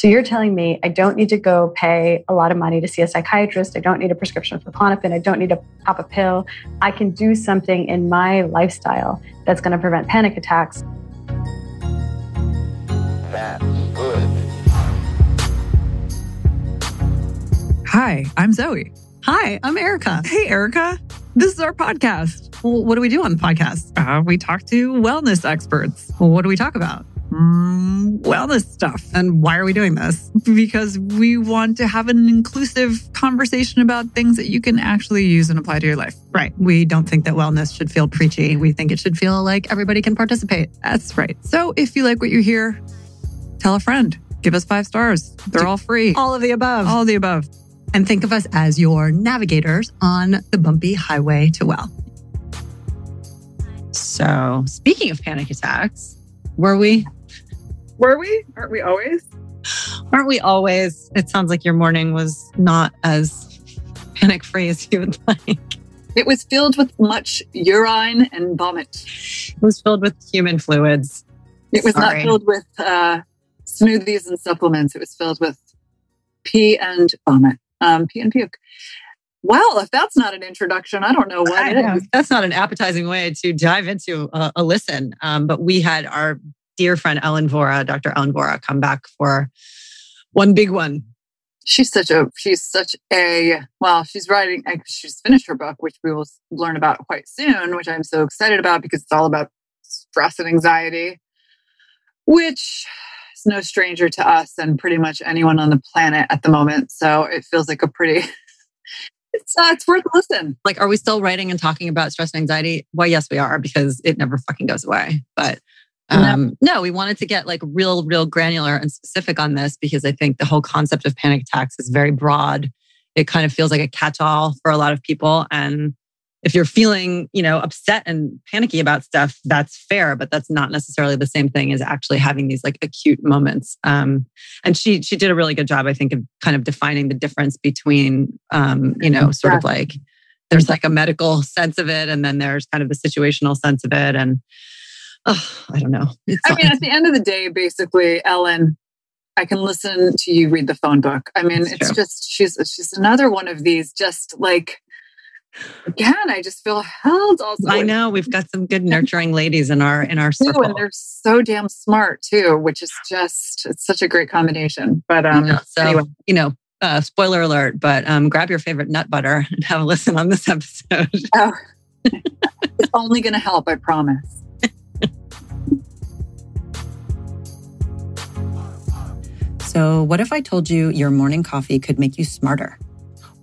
So you're telling me I don't need to go pay a lot of money to see a psychiatrist. I don't need a prescription for Klonopin. I don't need to pop a pill. I can do something in my lifestyle that's going to prevent panic attacks. That's good. Hi, I'm Zoe. Hi, I'm Erica. Hey, Erica. This is our podcast. Well, what do we do on the podcast? Uh, we talk to wellness experts. Well, what do we talk about? Mm, wellness stuff. And why are we doing this? Because we want to have an inclusive conversation about things that you can actually use and apply to your life. Right. We don't think that wellness should feel preachy. We think it should feel like everybody can participate. That's right. So if you like what you hear, tell a friend. Give us five stars. They're all free. All of the above. All of the above. And think of us as your navigators on the bumpy highway to well. So, speaking of panic attacks, were we? Were we? Aren't we always? Aren't we always? It sounds like your morning was not as panic free as you would like. It was filled with much urine and vomit. It was filled with human fluids. It was Sorry. not filled with uh, smoothies and supplements. It was filled with pee and vomit. Um, pee and puke. Well, if that's not an introduction, I don't know what know. That's not an appetizing way to dive into a, a listen. Um, but we had our dear friend Ellen Vora, Dr. Ellen Vora, come back for one big one. She's such a she's such a well. She's writing. She's finished her book, which we will learn about quite soon. Which I'm so excited about because it's all about stress and anxiety, which is no stranger to us and pretty much anyone on the planet at the moment. So it feels like a pretty. It's uh, it's worth a listen. Like, are we still writing and talking about stress and anxiety? Well, yes, we are because it never fucking goes away. But um, no, we wanted to get like real, real granular and specific on this because I think the whole concept of panic attacks is very broad. It kind of feels like a catch-all for a lot of people. And if you're feeling, you know, upset and panicky about stuff, that's fair, but that's not necessarily the same thing as actually having these like acute moments. Um, and she she did a really good job, I think, of kind of defining the difference between, um, you know, sort of like there's like a medical sense of it, and then there's kind of the situational sense of it, and oh, I don't know. It's, I mean, at the end of the day, basically, Ellen, I can listen to you read the phone book. I mean, That's it's true. just she's she's another one of these. Just like again, I just feel held. Also, I know we've got some good nurturing ladies in our in our circle. and they're so damn smart too, which is just it's such a great combination. But um, Yeah, so anyway. you know, uh, spoiler alert, but um, grab your favorite nut butter and have a listen on this episode. oh, it's only going to help. I promise. So, what if I told you your morning coffee could make you smarter?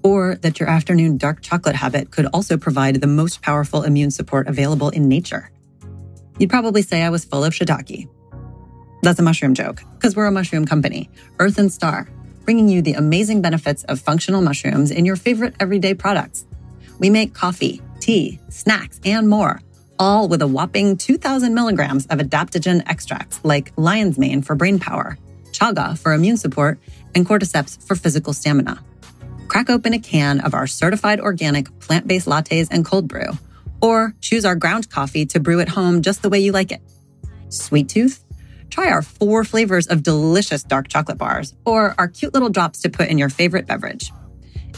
Or that your afternoon dark chocolate habit could also provide the most powerful immune support available in nature? You'd probably say I was full of shiitake. That's a mushroom joke, because we're a mushroom company, Earth and Star, bringing you the amazing benefits of functional mushrooms in your favorite everyday products. We make coffee, tea, snacks, and more, all with a whopping 2,000 milligrams of adaptogen extracts like lion's mane for brain power, chaga for immune support, and cordyceps for physical stamina. Crack open a can of our certified organic plant based lattes and cold brew, or choose our ground coffee to brew at home just the way you like it. Sweet tooth? Try our four flavors of delicious dark chocolate bars, or our cute little drops to put in your favorite beverage.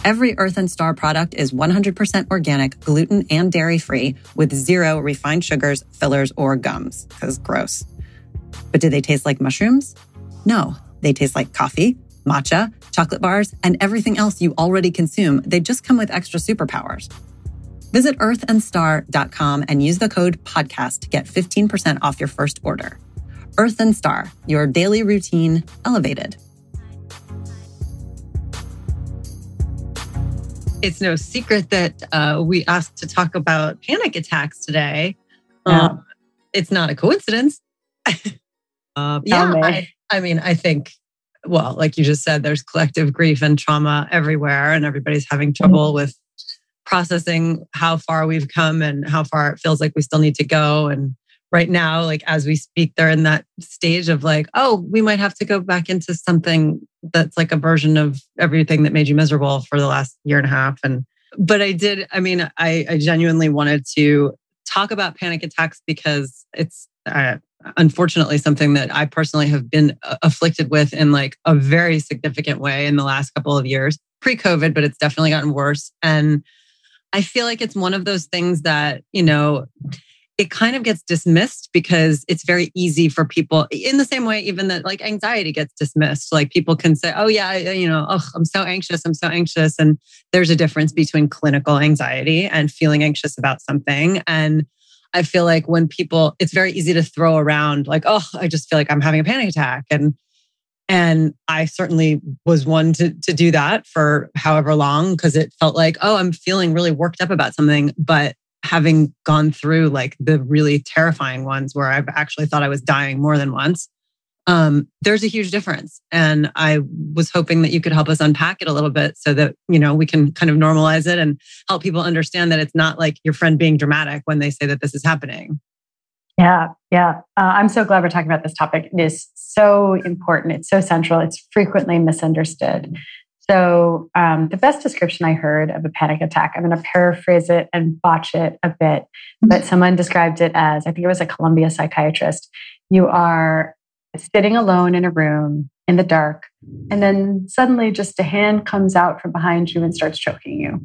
Every Earth and Star product is 100% organic, gluten and dairy free, with zero refined sugars, fillers, or gums, because gross. But do they taste like mushrooms? No, they taste like coffee, matcha, chocolate bars, and everything else you already consume. They just come with extra superpowers. Visit earthandstar.com and use the code podcast to get 15% off your first order. Earth and Star, your daily routine elevated. It's no secret that uh, we asked to talk about panic attacks today. Yeah. Um, it's not a coincidence. uh, yeah. I, I mean, I think, well, like you just said, there's collective grief and trauma everywhere, and everybody's having trouble with processing how far we've come and how far it feels like we still need to go. And right now, like as we speak, they're in that stage of like, oh, we might have to go back into something that's like a version of everything that made you miserable for the last year and a half. And but I did, I mean, I, I genuinely wanted to talk about panic attacks because it's uh, unfortunately something that I personally have been uh, afflicted with in like a very significant way in the last couple of years, pre COVID, but it's definitely gotten worse. And I feel like it's one of those things that, you know, it kind of gets dismissed because it's very easy for people in the same way even that like anxiety gets dismissed. Like people can say oh yeah you know oh i'm so anxious i'm so anxious. And there's a difference between clinical anxiety and feeling anxious about something. And i feel like when people it's very easy to throw around like oh i just feel like i'm having a panic attack. And and i certainly was one to to do that for however long because it felt like oh i'm feeling really worked up about something. But having gone through like the really terrifying ones where I've actually thought I was dying more than once, um, there's a huge difference. And I was hoping that you could help us unpack it a little bit so that, you know, we can kind of normalize it and help people understand that it's not like your friend being dramatic when they say that this is happening. Yeah, yeah. Uh, I'm so glad we're talking about this topic. It is so important. It's so central. It's frequently misunderstood. So, um, the best description I heard of a panic attack, I'm going to paraphrase it and botch it a bit, but someone described it as I think it was a Columbia psychiatrist. You are sitting alone in a room in the dark, and then suddenly just a hand comes out from behind you and starts choking you.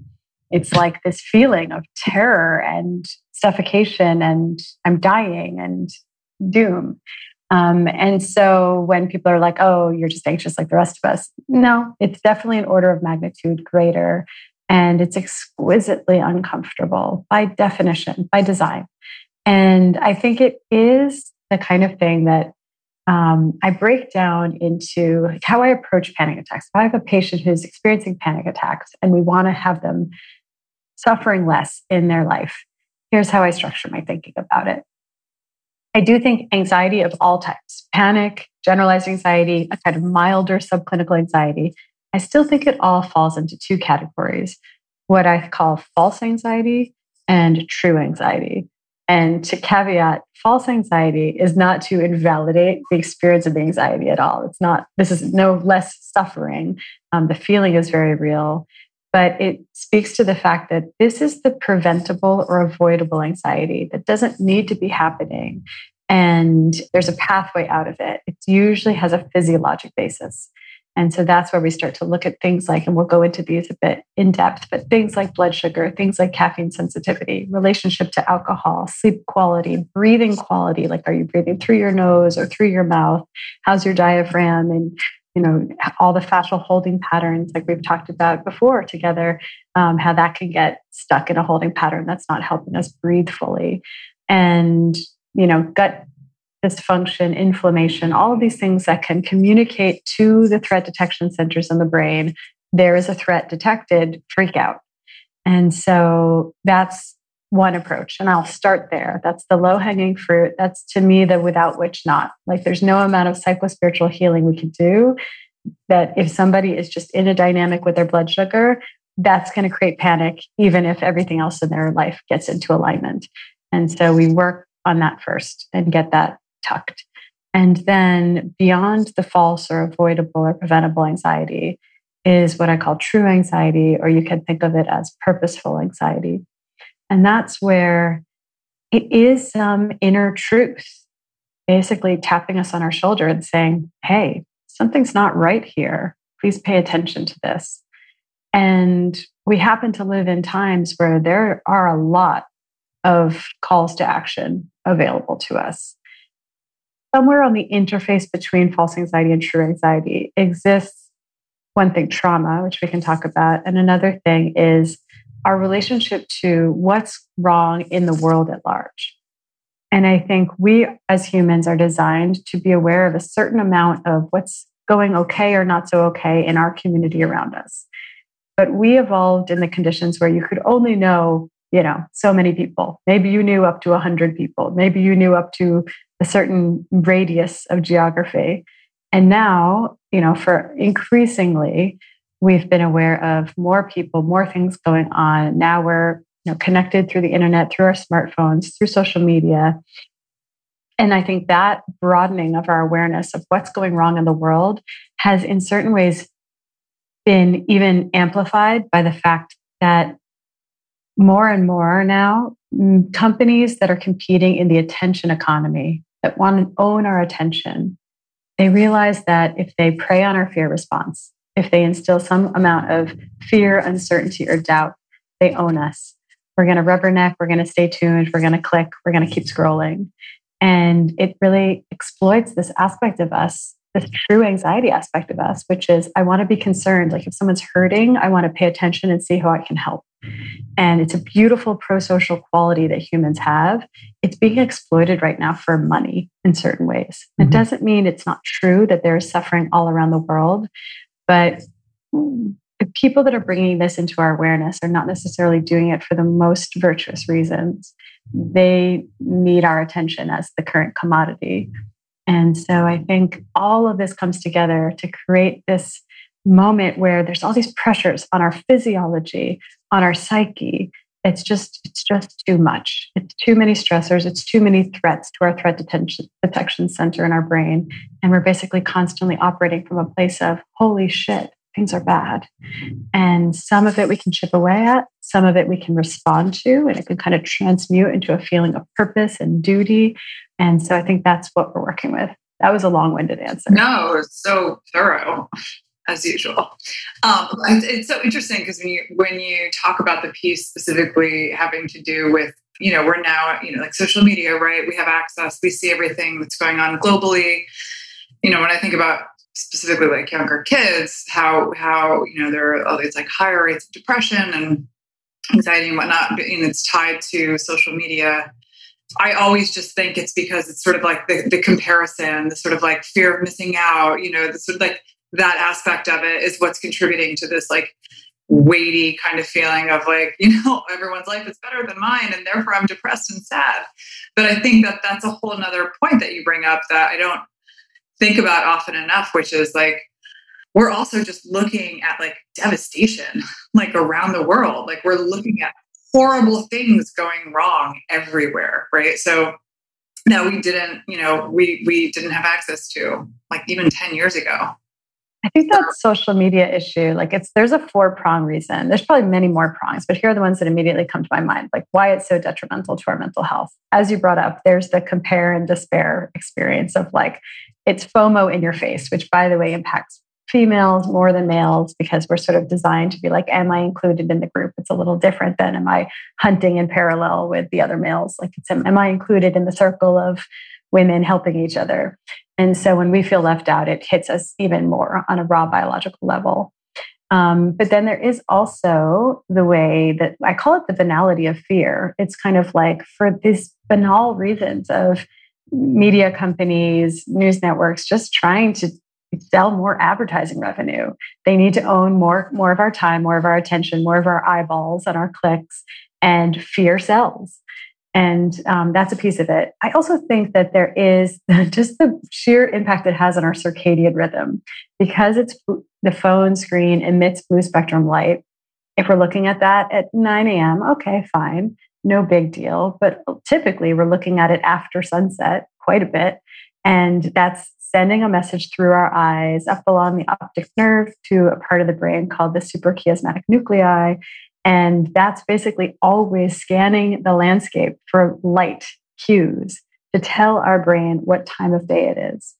It's like this feeling of terror and suffocation, and I'm dying and doom. Um, and so when people are like, oh, you're just anxious like the rest of us, no, it's definitely an order of magnitude greater. And it's exquisitely uncomfortable by definition, by design. And I think it is the kind of thing that um, I break down into how I approach panic attacks. If I have a patient who's experiencing panic attacks and we want to have them suffering less in their life, here's how I structure my thinking about it. I do think anxiety of all types, panic, generalized anxiety, a kind of milder subclinical anxiety, I still think it all falls into two categories what I call false anxiety and true anxiety. And to caveat, false anxiety is not to invalidate the experience of the anxiety at all. It's not, this is no less suffering. Um, the feeling is very real but it speaks to the fact that this is the preventable or avoidable anxiety that doesn't need to be happening. And there's a pathway out of it. It usually has a physiologic basis. And so that's where we start to look at things like, and we'll go into these a bit in depth, but things like blood sugar, things like caffeine sensitivity, relationship to alcohol, sleep quality, breathing quality. Like, are you breathing through your nose or through your mouth? How's your diaphragm? And you know all the fascial holding patterns like we've talked about before together um, how that can get stuck in a holding pattern that's not helping us breathe fully. And you know gut dysfunction inflammation all of these things that can communicate to the threat detection centers in the brain. There is a threat detected freak out. And so that's one approach and I'll start there. That's the low hanging fruit. That's to me the without which not. Like there's no amount of psychospiritual healing we could do that if somebody is just in a dynamic with their blood sugar, that's going to create panic, even if everything else in their life gets into alignment. And so we work on that first and get that tucked. And then beyond the false or avoidable or preventable anxiety is what I call true anxiety, or you can think of it as purposeful anxiety. And that's where it is some inner truth, basically tapping us on our shoulder and saying, hey, something's not right here. Please pay attention to this. And we happen to live in times where there are a lot of calls to action available to us. Somewhere on the interface between false anxiety and true anxiety exists one thing, trauma, which we can talk about. And another thing is our relationship to what's wrong in the world at large. And I think we as humans are designed to be aware of a certain amount of what's going okay or not so okay in our community around us. But we evolved in the conditions where you could only know, you know, so many people. Maybe you knew up to 100 people. Maybe you knew up to a certain radius of geography. And now, you know, for increasingly, we've been aware of more people, more things going on. Now we're you know, connected through the internet, through our smartphones, through social media. And I think that broadening of our awareness of what's going wrong in the world has, in certain ways, been even amplified by the fact that more and more now, mm, companies that are competing in the attention economy, that want to own our attention, they realize that if they prey on our fear response, if they instill some amount of fear, uncertainty, or doubt, they own us. We're going to rubberneck, we're going to stay tuned, we're going to click, we're going to keep scrolling. And it really exploits this aspect of us, this true anxiety aspect of us, which is I want to be concerned. Like if someone's hurting, I want to pay attention and see how I can help. And it's a beautiful pro social quality that humans have. It's being exploited right now for money in certain ways. Mm-hmm. It doesn't mean it's not true that there is suffering all around the world, but the people that are bringing this into our awareness are not necessarily doing it for the most virtuous reasons. They need our attention as the current commodity. And so I think all of this comes together to create this moment where there's all these pressures on our physiology, on our psyche. It's just, it's just too much. It's too many stressors. It's too many threats to our threat detection, detection center in our brain. And we're basically constantly operating from a place of, holy shit, things are bad. And some of it we can chip away at, some of it we can respond to, and it can kind of transmute into a feeling of purpose and duty. And so I think that's what we're working with. That was a long winded answer. No, so thorough. As usual, um, it's so interesting because when you when you talk about the piece specifically having to do with you know we're now you know like social media right? We have access. We see everything that's going on globally. You know when i think about specifically like younger kids, how how you know there are all these like higher rates of depression and anxiety and whatnot, and it's tied to social media. I always just think it's because it's sort of like the, the comparison, the sort of like fear of missing out, you know, the sort of like that aspect of it is what's contributing to this like weighty kind of feeling of like, you know, everyone's life is better than mine and therefore I'm depressed and sad. But I think that that's a whole nother point that you bring up that I don't think about often enough, which is like we're also just looking at like devastation like around the world. Like we're looking at horrible things going wrong everywhere, right? So that we didn't, you know, we we didn't have access to like even 10 years ago. I think that social media issue, like it's there's a four prong reason. There's probably many more prongs, but here are the ones that immediately come to my mind, like why it's so detrimental to our mental health. As you brought up, there's the compare and despair experience of like it's FOMO in your face, which by the way impacts females more than males because we're sort of designed to be like, am I included in the group? It's a little different than am I hunting in parallel with the other males? Like it's am I included in the circle of women helping each other? And so when we feel left out, it hits us even more on a raw biological level. Um, but then there is also the way that I call it the banality of fear. It's kind of like for these banal reasons of media companies, news networks just trying to sell more advertising revenue. They need to own more, more of our time, more of our attention, more of our eyeballs and our clicks, and fear sells. And um, that's a piece of it. I also think that there is just the sheer impact it has on our circadian rhythm because it's the phone screen emits blue spectrum light. If we're looking at that at 9 a.m., okay, fine no big deal. But typically, we're looking at it after sunset quite a bit. And that's sending a message through our eyes up along the optic nerve to a part of the brain called the suprachiasmatic nuclei. And that's basically always scanning the landscape for light cues to tell our brain what time of day it is.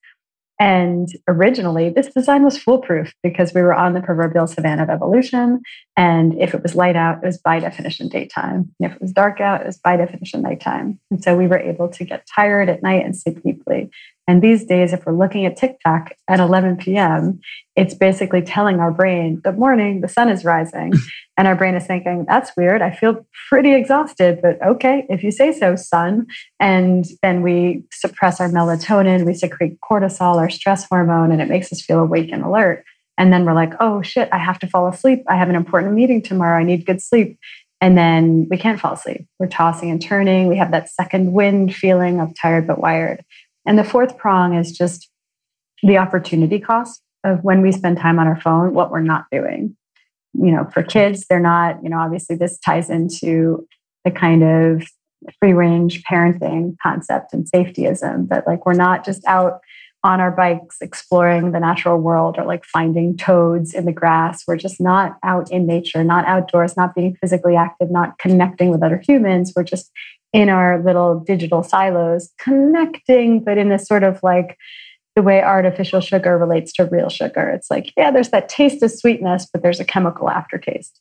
And originally, this design was foolproof because we were on the proverbial savannah of evolution. And if it was light out, it was by definition daytime. And if it was dark out, it was by definition nighttime. And so we were able to get tired at night and sleep deeply. And these days, if we're looking at TikTok at 11 p.m., it's basically telling our brain, Good morning, the sun is rising. And our brain is thinking, That's weird. I feel pretty exhausted, but okay, if you say so, sun. And then we suppress our melatonin, we secrete cortisol, our stress hormone, and it makes us feel awake and alert. And then we're like, Oh shit, I have to fall asleep. I have an important meeting tomorrow. I need good sleep. And then we can't fall asleep. We're tossing and turning. We have that second wind feeling of tired but wired. And the fourth prong is just the opportunity cost of when we spend time on our phone, what we're not doing. You know, for kids, they're not, you know, obviously this ties into the kind of free range parenting concept and safetyism that like we're not just out on our bikes exploring the natural world or like finding toads in the grass. We're just not out in nature, not outdoors, not being physically active, not connecting with other humans. We're just in our little digital silos, connecting, but in this sort of like the way artificial sugar relates to real sugar. It's like, yeah, there's that taste of sweetness, but there's a chemical aftertaste.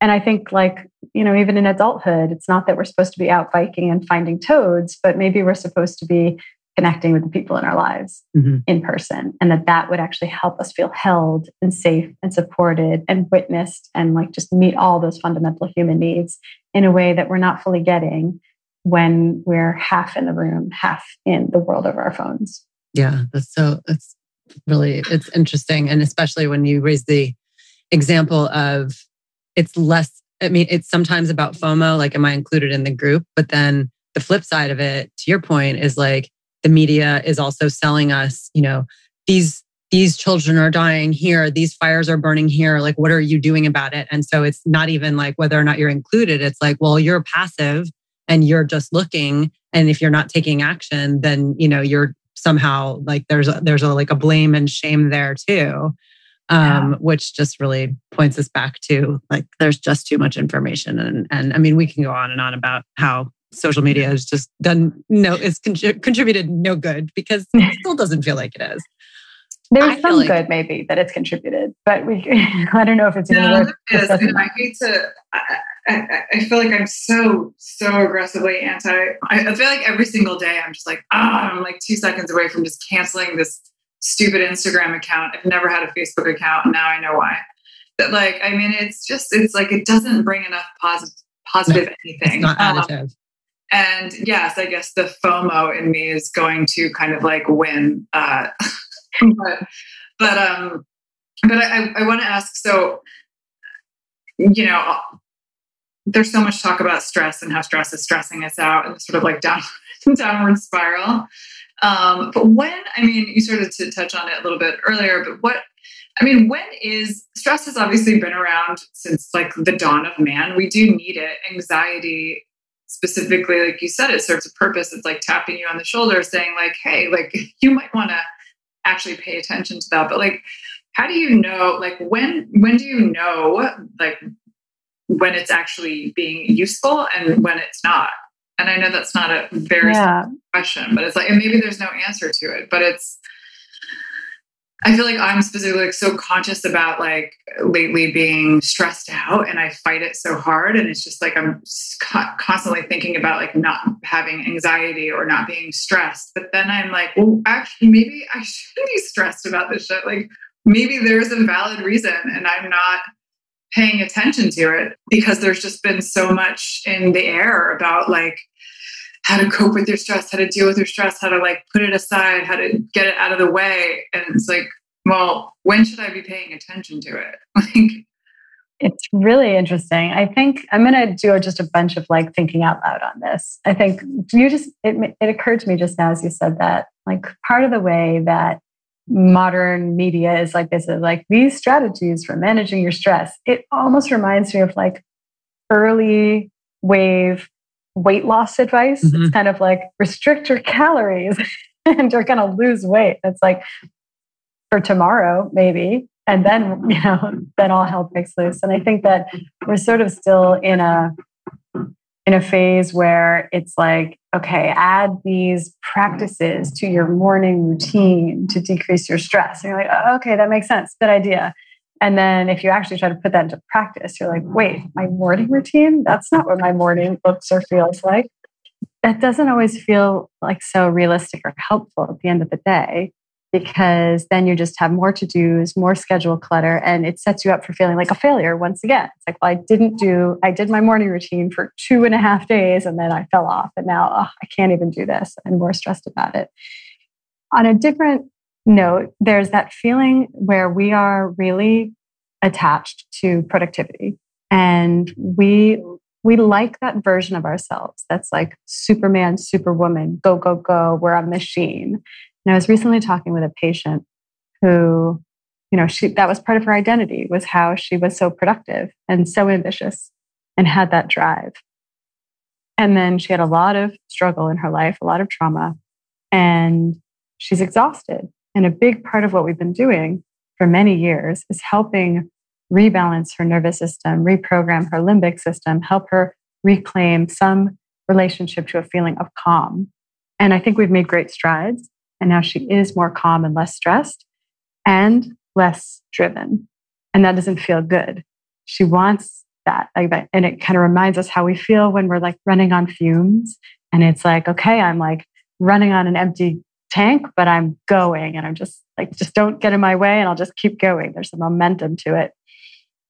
And I think, like, you know, even in adulthood, it's not that we're supposed to be out biking and finding toads, but maybe we're supposed to be connecting with the people in our lives mm-hmm. in person and that that would actually help us feel held and safe and supported and witnessed and like just meet all those fundamental human needs in a way that we're not fully getting when we're half in the room half in the world of our phones. Yeah that's so that's really it's interesting. And especially when you raise the example of it's less i mean it's sometimes about fomo like am i included in the group? But then the flip side of it to your point is like the media is also selling us, you know, these these children are dying here, these fires are burning here, like what are you doing about it? And so it's not even like whether or not you're included, it's like, well, you're passive and you're just looking and if you're not taking action, then, you know, you're somehow like there's a, there's a like a blame and shame there too. Um, yeah. which just really points us back to like there's just too much information and and I mean we can go on and on about how social media has just done no, it's con- contributed no good because it still doesn't feel like it is. There's some like, good maybe that it's contributed, but we I don't know if it's no, worth is, and I hate to. I, I, I, feel like I'm so so aggressively anti. I, I feel like every single day I'm just like ah, I'm like two seconds away from just canceling this stupid Instagram account. I've never had a Facebook account, and now I know why. But like, I mean, it's just it's like it doesn't bring enough positive positive no, anything. It's not um, additive. Um, and yes, I guess the FOMO in me is going to kind of like win. Uh, but but um, but I, I want to ask. So, you know, there's so much talk about stress and how stress is stressing us out and sort of like down downward spiral. Um, but when I mean, you started to touch on it a little bit earlier. But what I mean, when is stress has obviously been around since like the dawn of man. We do need it. Anxiety specifically like you said it serves a purpose it's like tapping you on the shoulder saying like hey like you might want to actually pay attention to that but like how do you know like when when do you know like when it's actually being useful and when it's not and i know that's not a very yeah. question but it's like and maybe there's no answer to it but it's I feel like I'm specifically like so conscious about like lately being stressed out and I fight it so hard. And it's just like I'm constantly thinking about like not having anxiety or not being stressed. But then I'm like, well, actually, maybe I should be stressed about this shit. Like maybe there's a valid reason and I'm not paying attention to it because there's just been so much in the air about like, how to cope with your stress, how to deal with your stress, how to like put it aside, how to get it out of the way. And it's like, well, when should I be paying attention to it? Like, it's really interesting. I think I'm going to do just a bunch of like thinking out loud on this. I think you just, it, it occurred to me just now as you said that, like, part of the way that modern media is like this is like these strategies for managing your stress. It almost reminds me of like early wave weight loss advice. Mm-hmm. It's kind of like restrict your calories and you're going to lose weight. It's like for tomorrow, maybe. And then, you know, then all hell breaks loose. And I think that we're sort of still in a, in a phase where it's like, okay, add these practices to your morning routine to decrease your stress. And you're like, oh, okay, that makes sense. Good idea. And then if you actually try to put that into practice, you're like, wait, my morning routine? That's not what my morning looks or feels like. That doesn't always feel like so realistic or helpful at the end of the day because then you just have more to dos, more schedule clutter, and it sets you up for feeling like a failure once again. It's like, well, I didn't do, I did my morning routine for two and a half days and then I fell off, and now oh, I can't even do this. I'm more stressed about it. On a different note, there's that feeling where we are really attached to productivity and we we like that version of ourselves that's like superman superwoman go go go we're a machine and i was recently talking with a patient who you know she that was part of her identity was how she was so productive and so ambitious and had that drive and then she had a lot of struggle in her life a lot of trauma and she's exhausted and a big part of what we've been doing for many years is helping rebalance her nervous system, reprogram her limbic system, help her reclaim some relationship to a feeling of calm. And I think we've made great strides. And now she is more calm and less stressed and less driven. And that doesn't feel good. She wants that. And it kind of reminds us how we feel when we're like running on fumes. And it's like, okay, I'm like running on an empty tank, but I'm going and I'm just like, just don't get in my way and I'll just keep going. There's a momentum to it.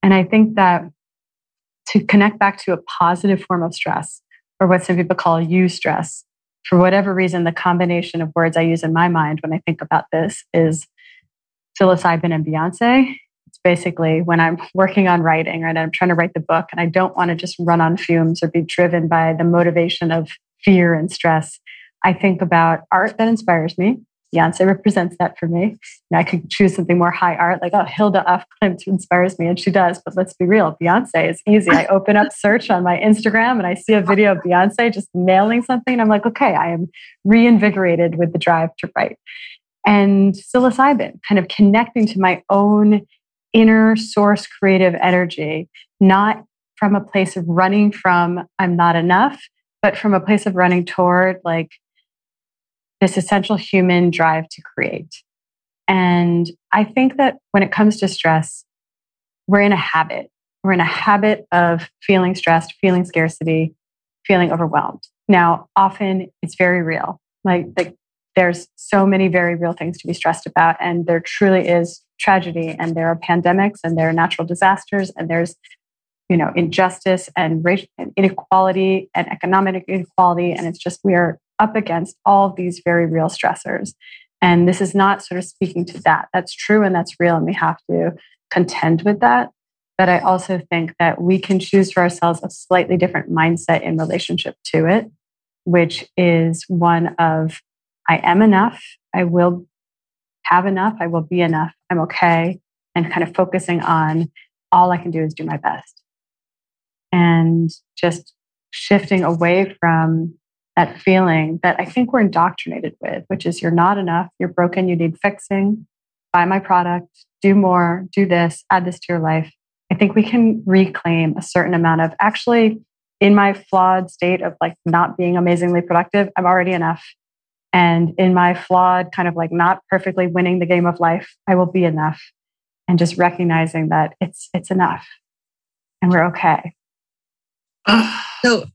And I think that to connect back to a positive form of stress, or what some people call eustress, for whatever reason, the combination of words I use in my mind when I think about this is psilocybin and Beyonce. It's basically when I'm working on writing, right? I'm trying to write the book and I don't want to just run on fumes or be driven by the motivation of fear and stress. I think about art that inspires me. Beyonce represents that for me. I could choose something more high art, like, oh, Hilma af Klint inspires me, and she does. But let's be real, Beyonce is easy. I open up search on my Instagram and I see a video of Beyonce just nailing something. And I'm like, okay, I am reinvigorated with the drive to write. And psilocybin, kind of connecting to my own inner source creative energy, not from a place of running from I'm not enough, but from a place of running toward like this essential human drive to create. And I think that when it comes to stress, we're in a habit. We're in a habit of feeling stressed, feeling scarcity, feeling overwhelmed. Now, often it's very real. Like, like there's so many very real things to be stressed about. And there truly is tragedy, and there are pandemics, and there are natural disasters, and there's you know injustice and racial inequality and economic inequality and it's just we are up against all of these very real stressors. And this is not sort of speaking to that. That's true and that's real, and we have to contend with that. But I also think that we can choose for ourselves a slightly different mindset in relationship to it, which is one of I am enough, I will have enough, I will be enough, I'm okay, and kind of focusing on all I can do is do my best. And just shifting away from that feeling that I think we're indoctrinated with, which is you're not enough, you're broken, you need fixing, buy my product, do more, do this, add this to your life. I think we can reclaim a certain amount of actually in my flawed state of like not being amazingly productive, I'm already enough. And in my flawed kind of like not perfectly winning the game of life, I will be enough. And just recognizing that it's it's enough and we're okay. So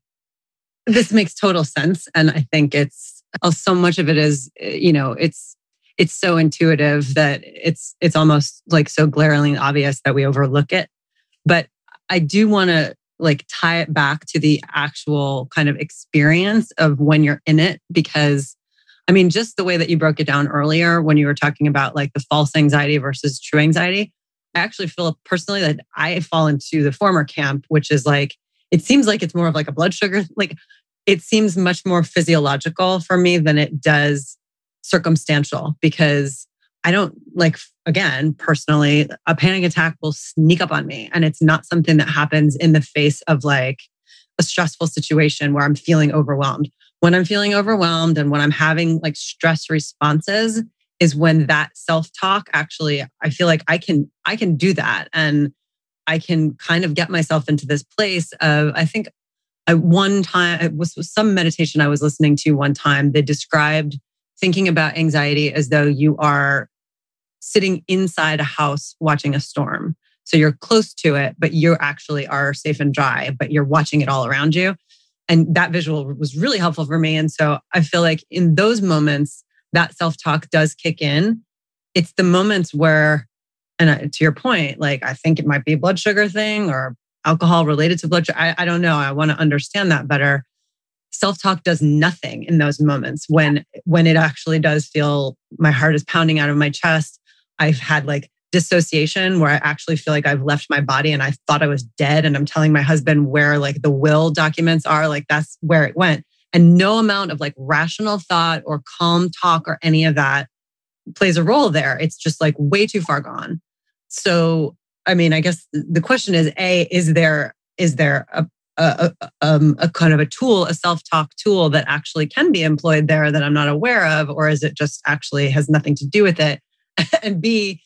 this makes total sense. And I think it's uh, so much of it is, uh, you know, it's, it's so intuitive that it's, it's almost like so glaringly obvious that we overlook it. But I do want to like tie it back to the actual kind of experience of when you're in it because I mean, just the way that you broke it down earlier when you were talking about like the false anxiety versus true anxiety, I actually feel personally that I fall into the former camp, which is like it seems like it's more of like a blood sugar. Like it seems much more physiological for me than it does circumstantial because I don't like, again, personally, a panic attack will sneak up on me. And it's not something that happens in the face of like a stressful situation where I'm feeling overwhelmed. When I'm feeling overwhelmed and when I'm having like stress responses, is when that self-talk actually i feel like i can i can do that and I can kind of get myself into this place of, I think I, one time, it was, was some meditation I was listening to one time They described thinking about anxiety as though you are sitting inside a house watching a storm. So you're close to it, but you actually are safe and dry, but you're watching it all around you. And that visual was really helpful for me. And so I feel like in those moments, that self talk does kick in. It's the moments where and to your point, like I think it might be a blood sugar thing or alcohol related to blood sugar. I, I don't know. I want to understand that better. Self-talk does nothing in those moments when when it actually does feel my heart is pounding out of my chest. I've had like dissociation where I actually feel like I've left my body and I thought I was dead. And I'm telling my husband where like the will documents are, like that's where it went. And no amount of like rational thought or calm talk or any of that plays a role there. It's just like way too far gone. So, I mean, I guess the question is: A, is there is there a a, um, a kind of a tool, a self talk tool that actually can be employed there that I'm not aware of, or is it just actually has nothing to do with it? and B,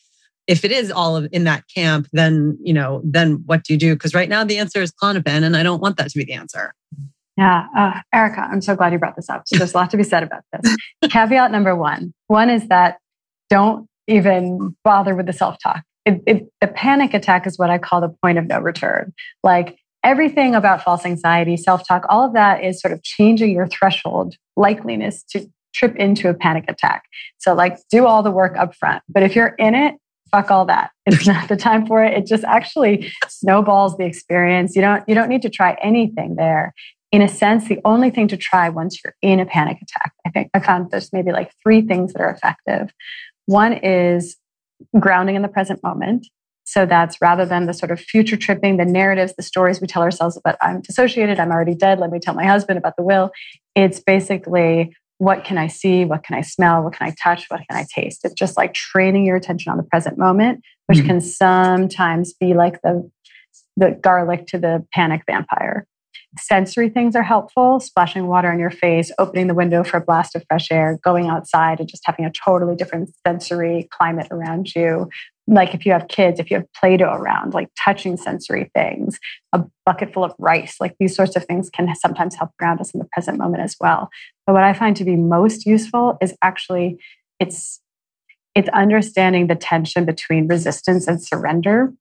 if it is all of in that camp, then you know, then what do you do? Because right now the answer is Klonopin, and I don't want that to be the answer. Yeah. Uh, Erica, I'm so glad you brought this up. So there's a lot to be said about this. Caveat number one one is that don't even bother with the self talk. the panic attack is what I call the point of no return. Like everything about false anxiety, self talk, all of that is sort of changing your threshold likeliness to trip into a panic attack. So, like, do all the work up front. But if you're in it, fuck all that. It's not the time for it. It just actually snowballs the experience. You don't you don't need to try anything there. In a sense, the only thing to try once you're in a panic attack, I think I found there's maybe like three things that are effective. One is grounding in the present moment. So that's rather than the sort of future tripping, the narratives, the stories we tell ourselves about I'm dissociated, I'm already dead, let me tell my husband about the will. It's basically what can I see? What can I smell? What can I touch? What can I taste? It's just like training your attention on the present moment, which mm-hmm. can sometimes be like the the garlic to the panic vampire. Sensory things are helpful, splashing water on your face, opening the window for a blast of fresh air, going outside and just having a totally different sensory climate around you. Like if you have kids, if you have Play Doh around, like touching sensory things, a bucket full of rice, like these sorts of things can sometimes help ground us in the present moment as well. But what I find to be most useful is actually it's it's understanding the tension between resistance and surrender.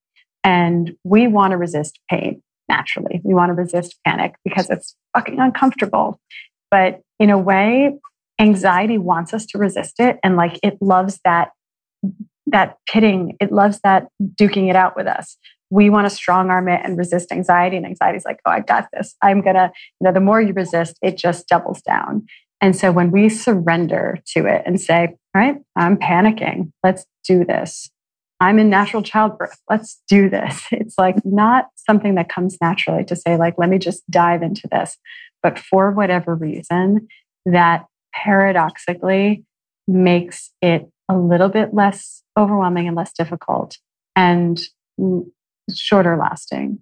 And we want to resist pain naturally. We want to resist panic because it's fucking uncomfortable. But in a way, anxiety wants us to resist it and like it loves that that pitting, it loves that duking it out with us. We want to strong arm it and resist anxiety. And anxiety is like, oh, I got this. I'm gonna, you know, the more you resist, it just doubles down. And so when we surrender to it and say, all right, I'm panicking, let's do this. I'm in natural childbirth. Let's do this. It's like not something that comes naturally to say, like, let me just dive into this. But for whatever reason, that paradoxically makes it a little bit less overwhelming and less difficult and shorter lasting.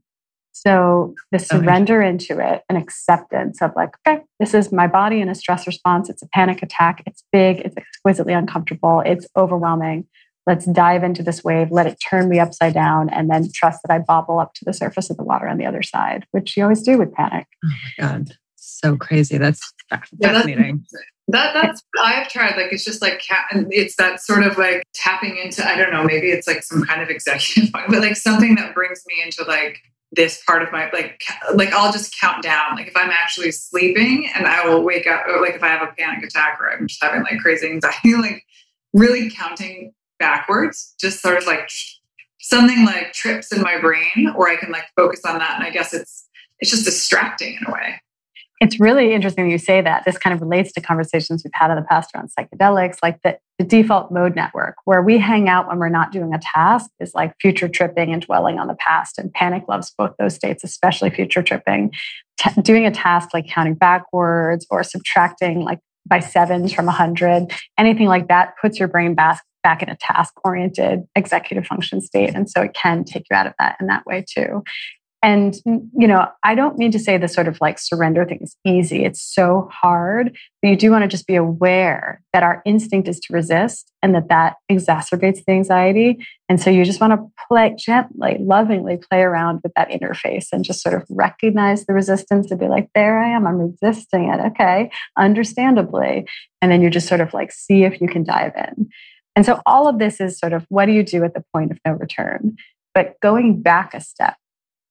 So the surrender okay. into it and acceptance of like, okay, this is my body in a stress response. It's a panic attack. It's big. It's exquisitely uncomfortable. It's overwhelming let's dive into this wave, let it turn me upside down, and then trust that I bobble up to the surface of the water on the other side, which you always do with panic. Oh my God. So crazy. That's fascinating. Yeah, that that's I've tried. Like it's just like it's that sort of like tapping into. I don't know. Maybe it's like some kind of executive, but like something that brings me into like this part of my like like I'll just count down. Like if I'm actually sleeping and I will wake up, or like if I have a panic attack or I'm just having like crazy anxiety, like really counting backwards, just sort of like something like trips in my brain, or I can like focus on that. And I guess it's it's just distracting in a way. It's really interesting you say that. This kind of relates to conversations we've had in the past around psychedelics, like the, the default mode network, where we hang out when we're not doing a task, is like future tripping and dwelling on the past. And panic loves both those states, especially future tripping. T- doing a task like counting backwards or subtracting like by sevens from 100, anything like that puts your brain back, back in a task oriented executive function state. And so it can take you out of that in that way too. And, mm, you know, I don't mean to say the sort of like surrender thing is easy. It's so hard. But you do want to just be aware that our instinct is to resist and that that exacerbates the anxiety. And so you just want to play gently, lovingly play around with that interface and just sort of recognize the resistance and be like, there I am, I'm resisting it. Okay, understandably. And then you just sort of like see if you can dive in. And so all of this is sort of what do you do at the point of no return? But going back a step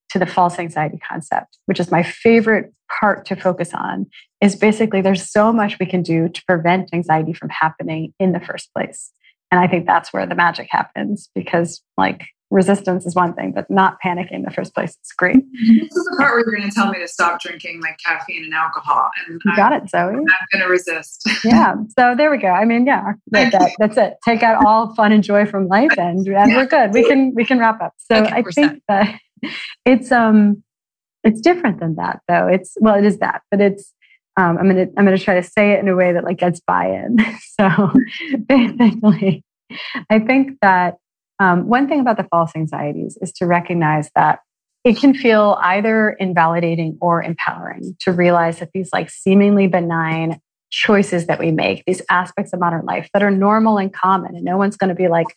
to the false anxiety concept, which is my favorite part to focus on, is basically there's so much we can do to prevent anxiety from happening in the first place. And I think that's where the magic happens because, like, resistance is one thing, but not panicking in the first place is great. This is the part where you're going to tell me to stop drinking like caffeine and alcohol. And you got I'm, it, Zoe. I'm going to resist. yeah. So there we go. I mean, yeah, that, that, that's it. Take out all fun and joy from life, and, and yeah. we're good. We can we can wrap up. So okay, I think that it's um it's different than that, though. It's well, it is that, but it's um, I'm gonna I'm gonna try to say it in a way that like gets buy-in. So basically, I think that um, one thing about the false anxieties is to recognize that it can feel either invalidating or empowering to realize that these like seemingly benign choices that we make, these aspects of modern life that are normal and common. And no one's going to be like,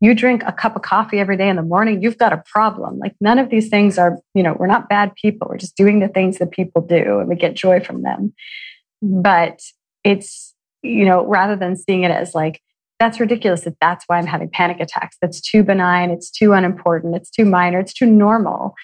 you drink a cup of coffee every day in the morning, you've got a problem. Like none of these things are, you know, we're not bad people. We're just doing the things that people do and we get joy from them. But it's, you know, rather than seeing it as like, that's ridiculous that that's why I'm having panic attacks. That's too benign. It's too unimportant. It's too minor. It's too normal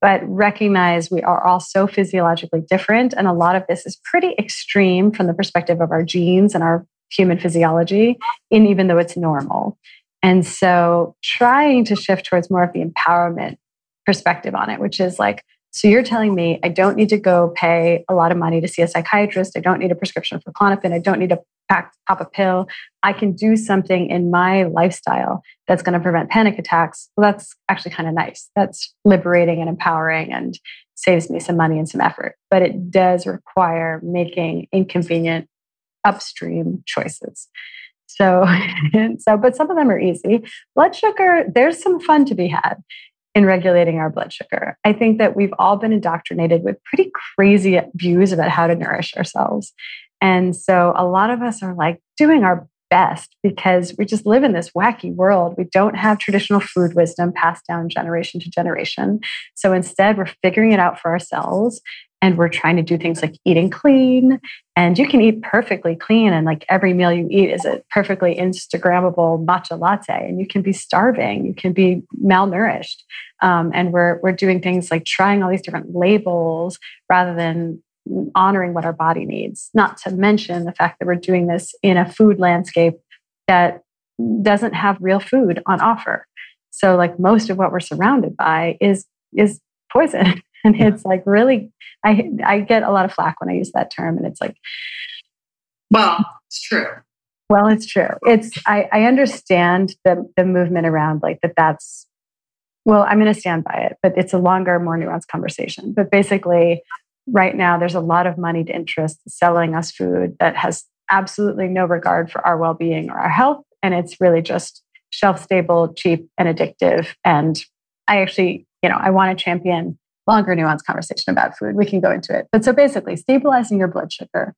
but recognize we are all so physiologically different. And a lot of this is pretty extreme from the perspective of our genes and our human physiology, and even though it's normal. And so trying to shift towards more of the empowerment perspective on it, which is like, so you're telling me I don't need to go pay a lot of money to see a psychiatrist. I don't need a prescription for Klonopin. I don't need to pack, pop a pill. I can do something in my lifestyle that's going to prevent panic attacks. Well, that's actually kind of nice. That's liberating and empowering and saves me some money and some effort. But it does require making inconvenient upstream choices. So, so, but some of them are easy. Blood sugar, there's some fun to be had in regulating our blood sugar. I think that we've all been indoctrinated with pretty crazy views about how to nourish ourselves. And so a lot of us are like doing our best because we just live in this wacky world. We don't have traditional food wisdom passed down generation to generation. So instead, we're figuring it out for ourselves and we're trying to do things like eating clean. And you can eat perfectly clean, and like every meal you eat is a perfectly Instagrammable matcha latte. And you can be starving, you can be malnourished. Um, and we're we're doing things like trying all these different labels rather than honoring what our body needs, not to mention the fact that we're doing this in a food landscape that doesn't have real food on offer. So like most of what we're surrounded by is is poison. And it's like really I I get a lot of flack when I use that term and it's like well, it's true. Well, it's true. It's I, I understand the the movement around like that that's well, I'm going to stand by it, but it's a longer, more nuanced conversation. But basically, right now there's a lot of moneyed interest selling us food that has absolutely no regard for our well-being or our health and it's really just shelf stable cheap and addictive. And i actually you know i want to champion longer nuanced conversation about food. We can go into it. But so basically stabilizing your blood sugar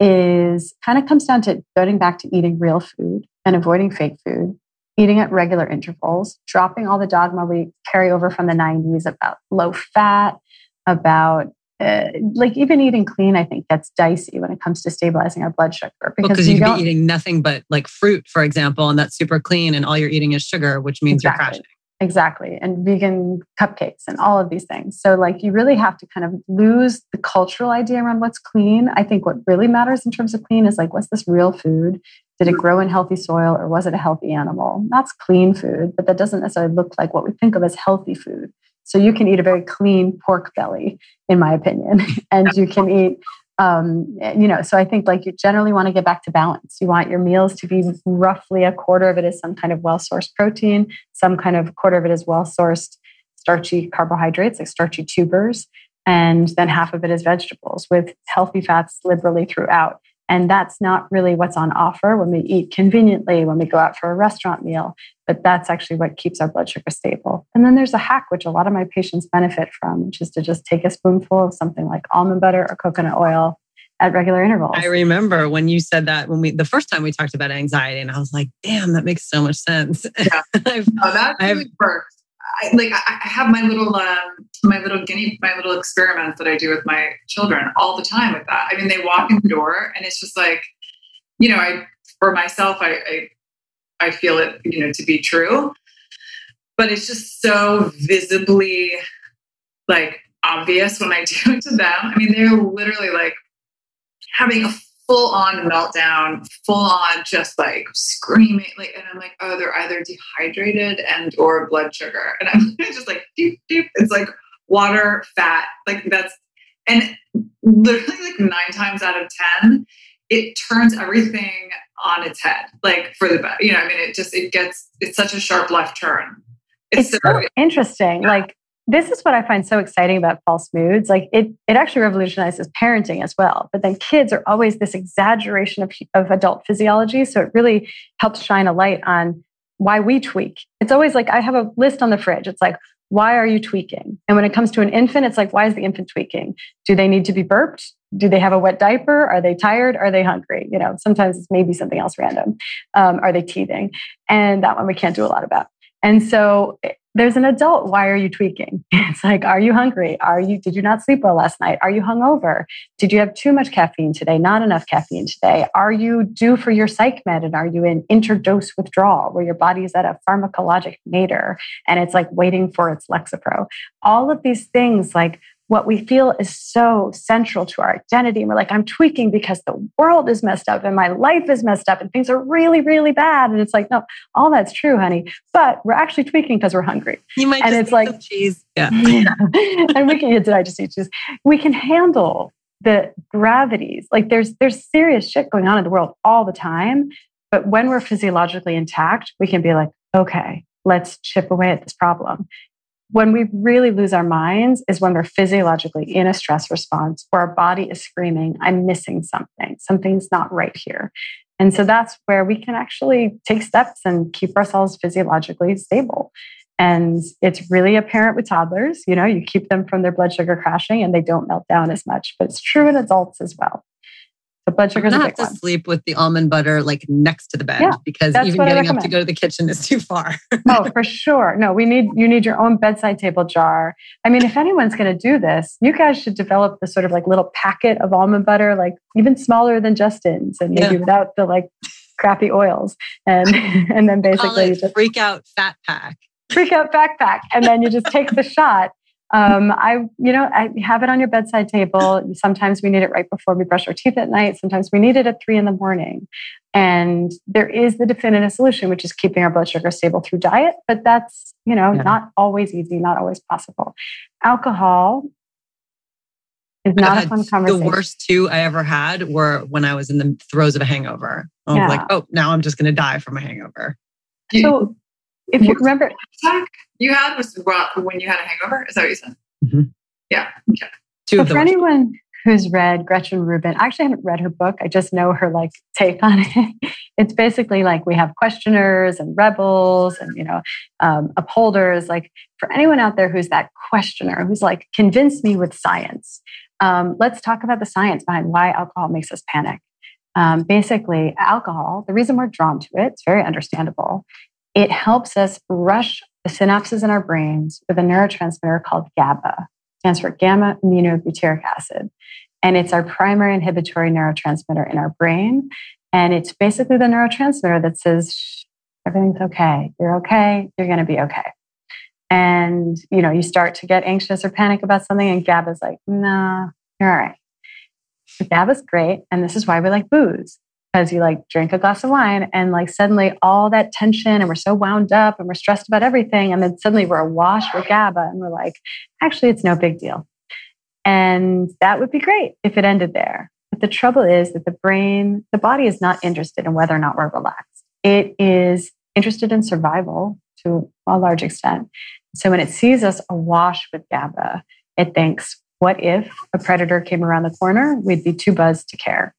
is kind of comes down to going back to eating real food and avoiding fake food eating at regular intervals dropping all the dogma we carry over from the 90s about low fat about uh, like even eating clean, I think gets dicey when it comes to stabilizing our blood sugar because well, you could be eating nothing but like fruit, for example, and that's super clean, and all you're eating is sugar, which means exactly. you're crashing. Exactly, and vegan cupcakes and all of these things. So, like, you really have to kind of lose the cultural idea around what's clean. I think what really matters in terms of clean is like, what's this real food? Did it grow in healthy soil or was it a healthy animal? That's clean food, but that doesn't necessarily look like what we think of as healthy food. So you can eat a very clean pork belly, in my opinion, and you can eat, um, you know. So I think like you generally want to get back to balance. You want your meals to be roughly a quarter of it is some kind of well sourced protein, some kind of quarter of it is well sourced starchy carbohydrates like starchy tubers, and then half of it is vegetables with healthy fats liberally throughout. And that's not really what's on offer when we eat conveniently, when we go out for a restaurant meal, but that's actually what keeps our blood sugar stable. And then there's a hack, which a lot of my patients benefit from, which is to just take a spoonful of something like almond butter or coconut oil at regular intervals. I remember when you said that when we the first time we talked about anxiety, and I was like, "Damn, that makes so much sense." Yeah, I've, oh, that really works. I, like I have my little um, my little guinea my little experiments that I do with my children all the time with that. I mean, they walk in the door and it's just like, you know, I for myself, I, I I feel it, you know, to be true, but it's just so visibly like obvious when I do it to them. I mean, they're literally like having a full on meltdown, full on just like screaming. Like, and I'm like, oh, they're either dehydrated and or blood sugar. And I'm just like, deep, deep. It's like water, fat. Like that's, and literally like nine times out of 10, it turns everything on its head. Like for the, best. you know, I mean, it just, it gets, it's such a sharp left turn. It's, it's so, interesting. Like this is what I find so exciting about false moods. Like it, it actually revolutionizes parenting as well. But then kids are always this exaggeration of, of adult physiology. So it really helps shine a light on why we tweak. It's always like I have a list on the fridge. It's like, why are you tweaking? And when it comes to an infant, it's like, why is the infant tweaking? Do they need to be burped? Do they have a wet diaper? Are they tired? Are they hungry? You know, sometimes it's maybe something else random. Um, are they teething? And that one we can't do a lot about. And so eh, there's an adult. Why are you tweaking? It's like, are you hungry? Are you, did you not sleep well last night? Are you hungover? Did you have too much caffeine today? Not enough caffeine today? Are you due for your psych med and are you in interdose withdrawal where your body is at a pharmacologic nadir and it's like waiting for its Lexapro? All of these things like what we feel is so central to our identity. And we're like, I'm tweaking because the world is messed up and my life is messed up and things are really, really bad. And it's like, no, all that's true, honey. But we're actually tweaking because we're hungry. You might and it's like cheese. Yeah. yeah. and we can did I just eat cheese? We can handle the gravities. Like there's there's serious shit going on in the world all the time. But when we're physiologically intact, we can be like, okay, let's chip away at this problem when we really lose our minds is when we're physiologically in a stress response where our body is screaming, I'm missing something. Something's not right here. And so that's where we can actually take steps and keep ourselves physiologically stable. And it's really apparent with toddlers. You know, you keep them from their blood sugar crashing and they don't melt down as much, but it's true in adults as well. The blood sugar is a big have to one. sleep with the almond butter like next to the bed Yeah, because even getting up to go to the kitchen is too far. oh, for sure. No, we need you need your own bedside table jar. I mean, if anyone's going to do this, you guys should develop the sort of like little packet of almond butter, like even smaller than Justin's, and maybe Yeah. without the like crappy oils, and and then basically just freak out fat pack. freak out backpack, and then you just take the shot. Um, I, you know, I have it on your bedside table. Sometimes we need it right before we brush our teeth at night. Sometimes we need it at three in the morning. And there is the definitive solution, which is keeping our blood sugar stable through diet. But that's, you know, Yeah. not always easy, not always possible. Alcohol is not a had fun The worst two I ever had were when I was in the throes of a hangover. I was Yeah. like, oh, now I'm just going to die from a hangover. So if you remember, attack you had was when you had a hangover? Is that what you said? Yeah. Two So of the for worst. anyone who's read Gretchen Rubin, I actually haven't read her book. I just know her like take on it. It's basically like we have questioners and rebels and you know um, upholders. Like for anyone out there who's that questioner, who's like convince me with science. Um, let's talk about the science behind why alcohol makes us panic. Um, basically, alcohol. The reason we're drawn to it, it's very understandable. It helps us rush the synapses in our brains with a neurotransmitter called GABA stands for gamma aminobutyric acid. And it's our primary inhibitory neurotransmitter in our brain. And it's basically the neurotransmitter that says, everything's okay. You're okay. You're going to be okay. And, you know, you start to get anxious or panic about something and GABA's like, nah, you're all right. GABA's great. And this is why we like booze because you like drink a glass of wine and like suddenly all that tension and we're so wound up and we're stressed about everything. And then suddenly we're awash with GABA and we're like, actually, it's no big deal. And that would be great if it ended there. But the trouble is that the brain, the body is not interested in whether or not we're relaxed. It is interested in survival to a large extent. So when it sees us awash with GABA, it thinks, what if a predator came around the corner? We'd be too buzzed to care.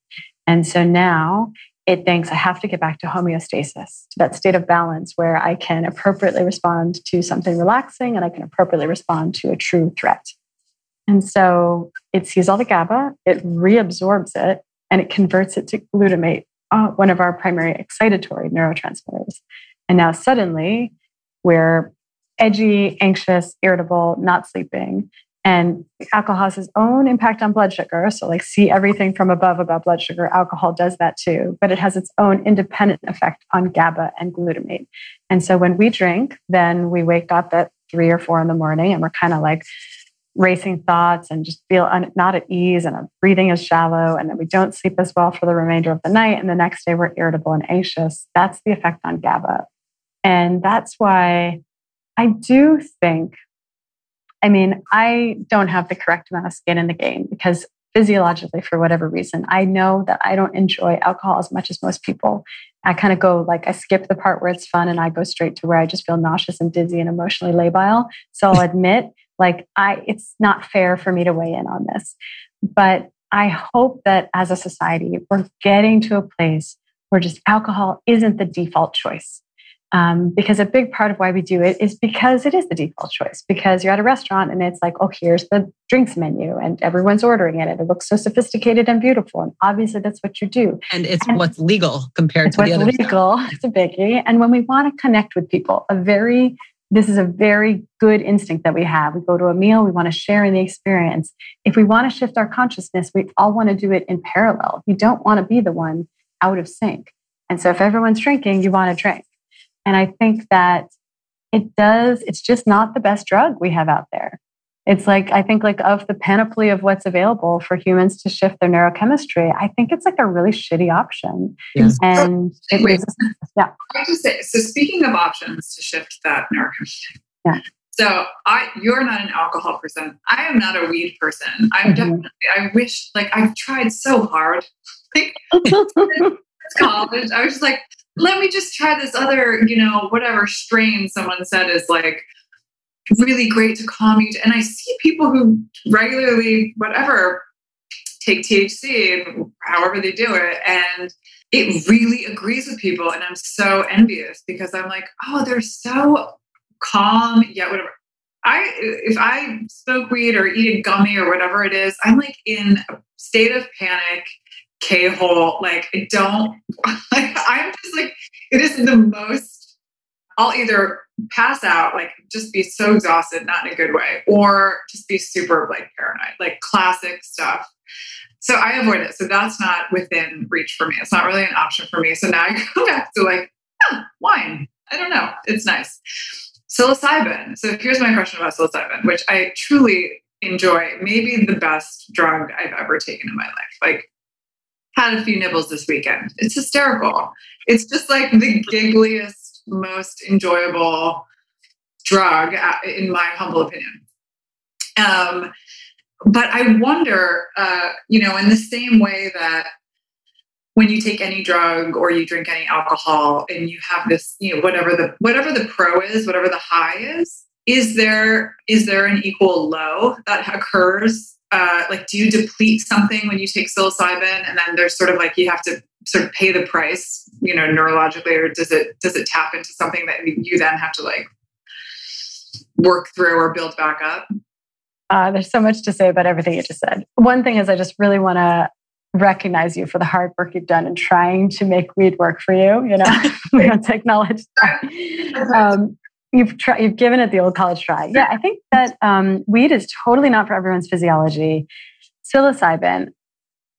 And so now it thinks I have to get back to homeostasis, to that state of balance where I can appropriately respond to something relaxing and I can appropriately respond to a true threat. And so it sees all the GABA, it reabsorbs it, and it converts it to glutamate, uh, one of our primary excitatory neurotransmitters. And now suddenly we're edgy, anxious, irritable, not sleeping. And alcohol has its own impact on blood sugar. So, like, see everything from above about blood sugar. Alcohol does that too, but it has its own independent effect on GABA and glutamate. And so, when we drink, then we wake up at three or four in the morning and we're kind of like racing thoughts and just feel un- not at ease and our breathing is shallow. And then we don't sleep as well for the remainder of the night. And the next day, we're irritable and anxious. That's the effect on GABA. And that's why I do think I mean, I don't have the correct amount of skin in the game because physiologically, for whatever reason, I know that I don't enjoy alcohol as much as most people. I kind of go like I skip the part where it's fun and I go straight to where I just feel nauseous and dizzy and emotionally labile. So I'll admit, like I it's not fair for me to weigh in on this. But I hope that as a society, we're getting to a place where just alcohol isn't the default choice. Um, because a big part of why we do it is because it is the default choice. Because you're at a restaurant and it's like, oh, here's the drinks menu, and everyone's ordering it, and it looks so sophisticated and beautiful. And obviously, that's what you do. And it's and what's legal compared to the other. legal. Stuff. It's a biggie. And when we want to connect with people, a very this is a very good instinct that we have. We go to a meal, we want to share in the experience. If we want to shift our consciousness, we all want to do it in parallel. You don't want to be the one out of sync. And so if everyone's drinking, you want to drink. And I think that it does, it's just not the best drug we have out there. It's like, I think, like, of the panoply of what's available for humans to shift their neurochemistry, I think it's like a really shitty option. Yes. And it Wait, yeah. I just say, so speaking of options to shift that neurochemistry. Yeah. So I, you're not an alcohol person. I am not a weed person. I'm mm-hmm. definitely. I wish, like, I've tried so hard. Like, college, I was just like, let me just try this other, you know, whatever strain someone said is like really great to calm you. And I see people who regularly, whatever, take THC however they do it. And it really agrees with people. And I'm so envious because I'm like, oh, they're so calm, yet whatever. I if I smoke weed or eat a gummy or whatever it is, I'm like in a state of panic K hole. Like, I don't, like, I'm just like, it is the most, I'll either pass out, like, just be so exhausted, not in a good way, or just be super, like, paranoid, like, classic stuff. So I avoid it. So that's not within reach for me. It's not really an option for me. So now I go back to, like, oh, wine. I don't know. It's nice. Psilocybin. So here's my question about psilocybin, which I truly enjoy. Maybe the best drug I've ever taken in my life. Like, had a few nibbles this weekend. It's hysterical. It's just like the giggliest, most enjoyable drug, uh, in my humble opinion. Um, but I wonder, uh, you know, in the same way that when you take any drug or you drink any alcohol and you have this, you know, whatever the whatever the pro is, whatever the high is, is there is there an equal low that occurs uh, like do you deplete something when you take psilocybin? And then there's sort of like you have to sort of pay the price you know neurologically or does it does it tap into something that you then have to like work through or build back up? Uh, there's so much to say about everything you just said. One thing is i just really want to recognize you for the hard work you've done in trying to make weed work for you you know we don't acknowledge that. Um, you've tried, you've given it the old college try. Yeah, I think that um, weed is totally not for everyone's physiology. Psilocybin,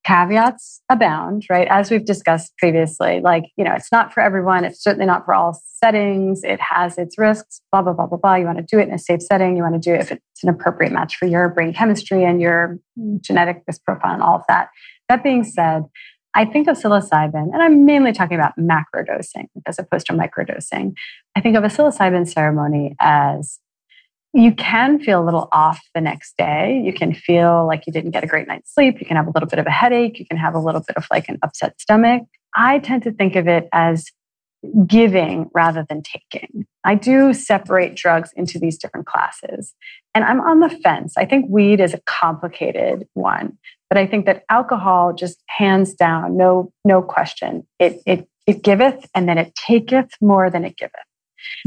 caveats abound, right? As we've discussed previously, like, you know, it's not for everyone. It's certainly not for all settings. It has its risks, blah, blah, blah, blah, blah. You want to do it in a safe setting. You want to do it if it's an appropriate match for your brain chemistry and your genetic risk profile and all of that. That being said, I think of psilocybin, and I'm mainly talking about macrodosing as opposed to microdosing. I think of a psilocybin ceremony as you can feel a little off the next day. You can feel like you didn't get a great night's sleep. You can have a little bit of a headache. You can have a little bit of like an upset stomach. I tend to think of it as giving rather than taking. I do separate drugs into these different classes. And I'm on the fence. I think weed is a complicated one. But I think that alcohol just hands down, no, no question, it, it, it giveth and then it taketh more than it giveth.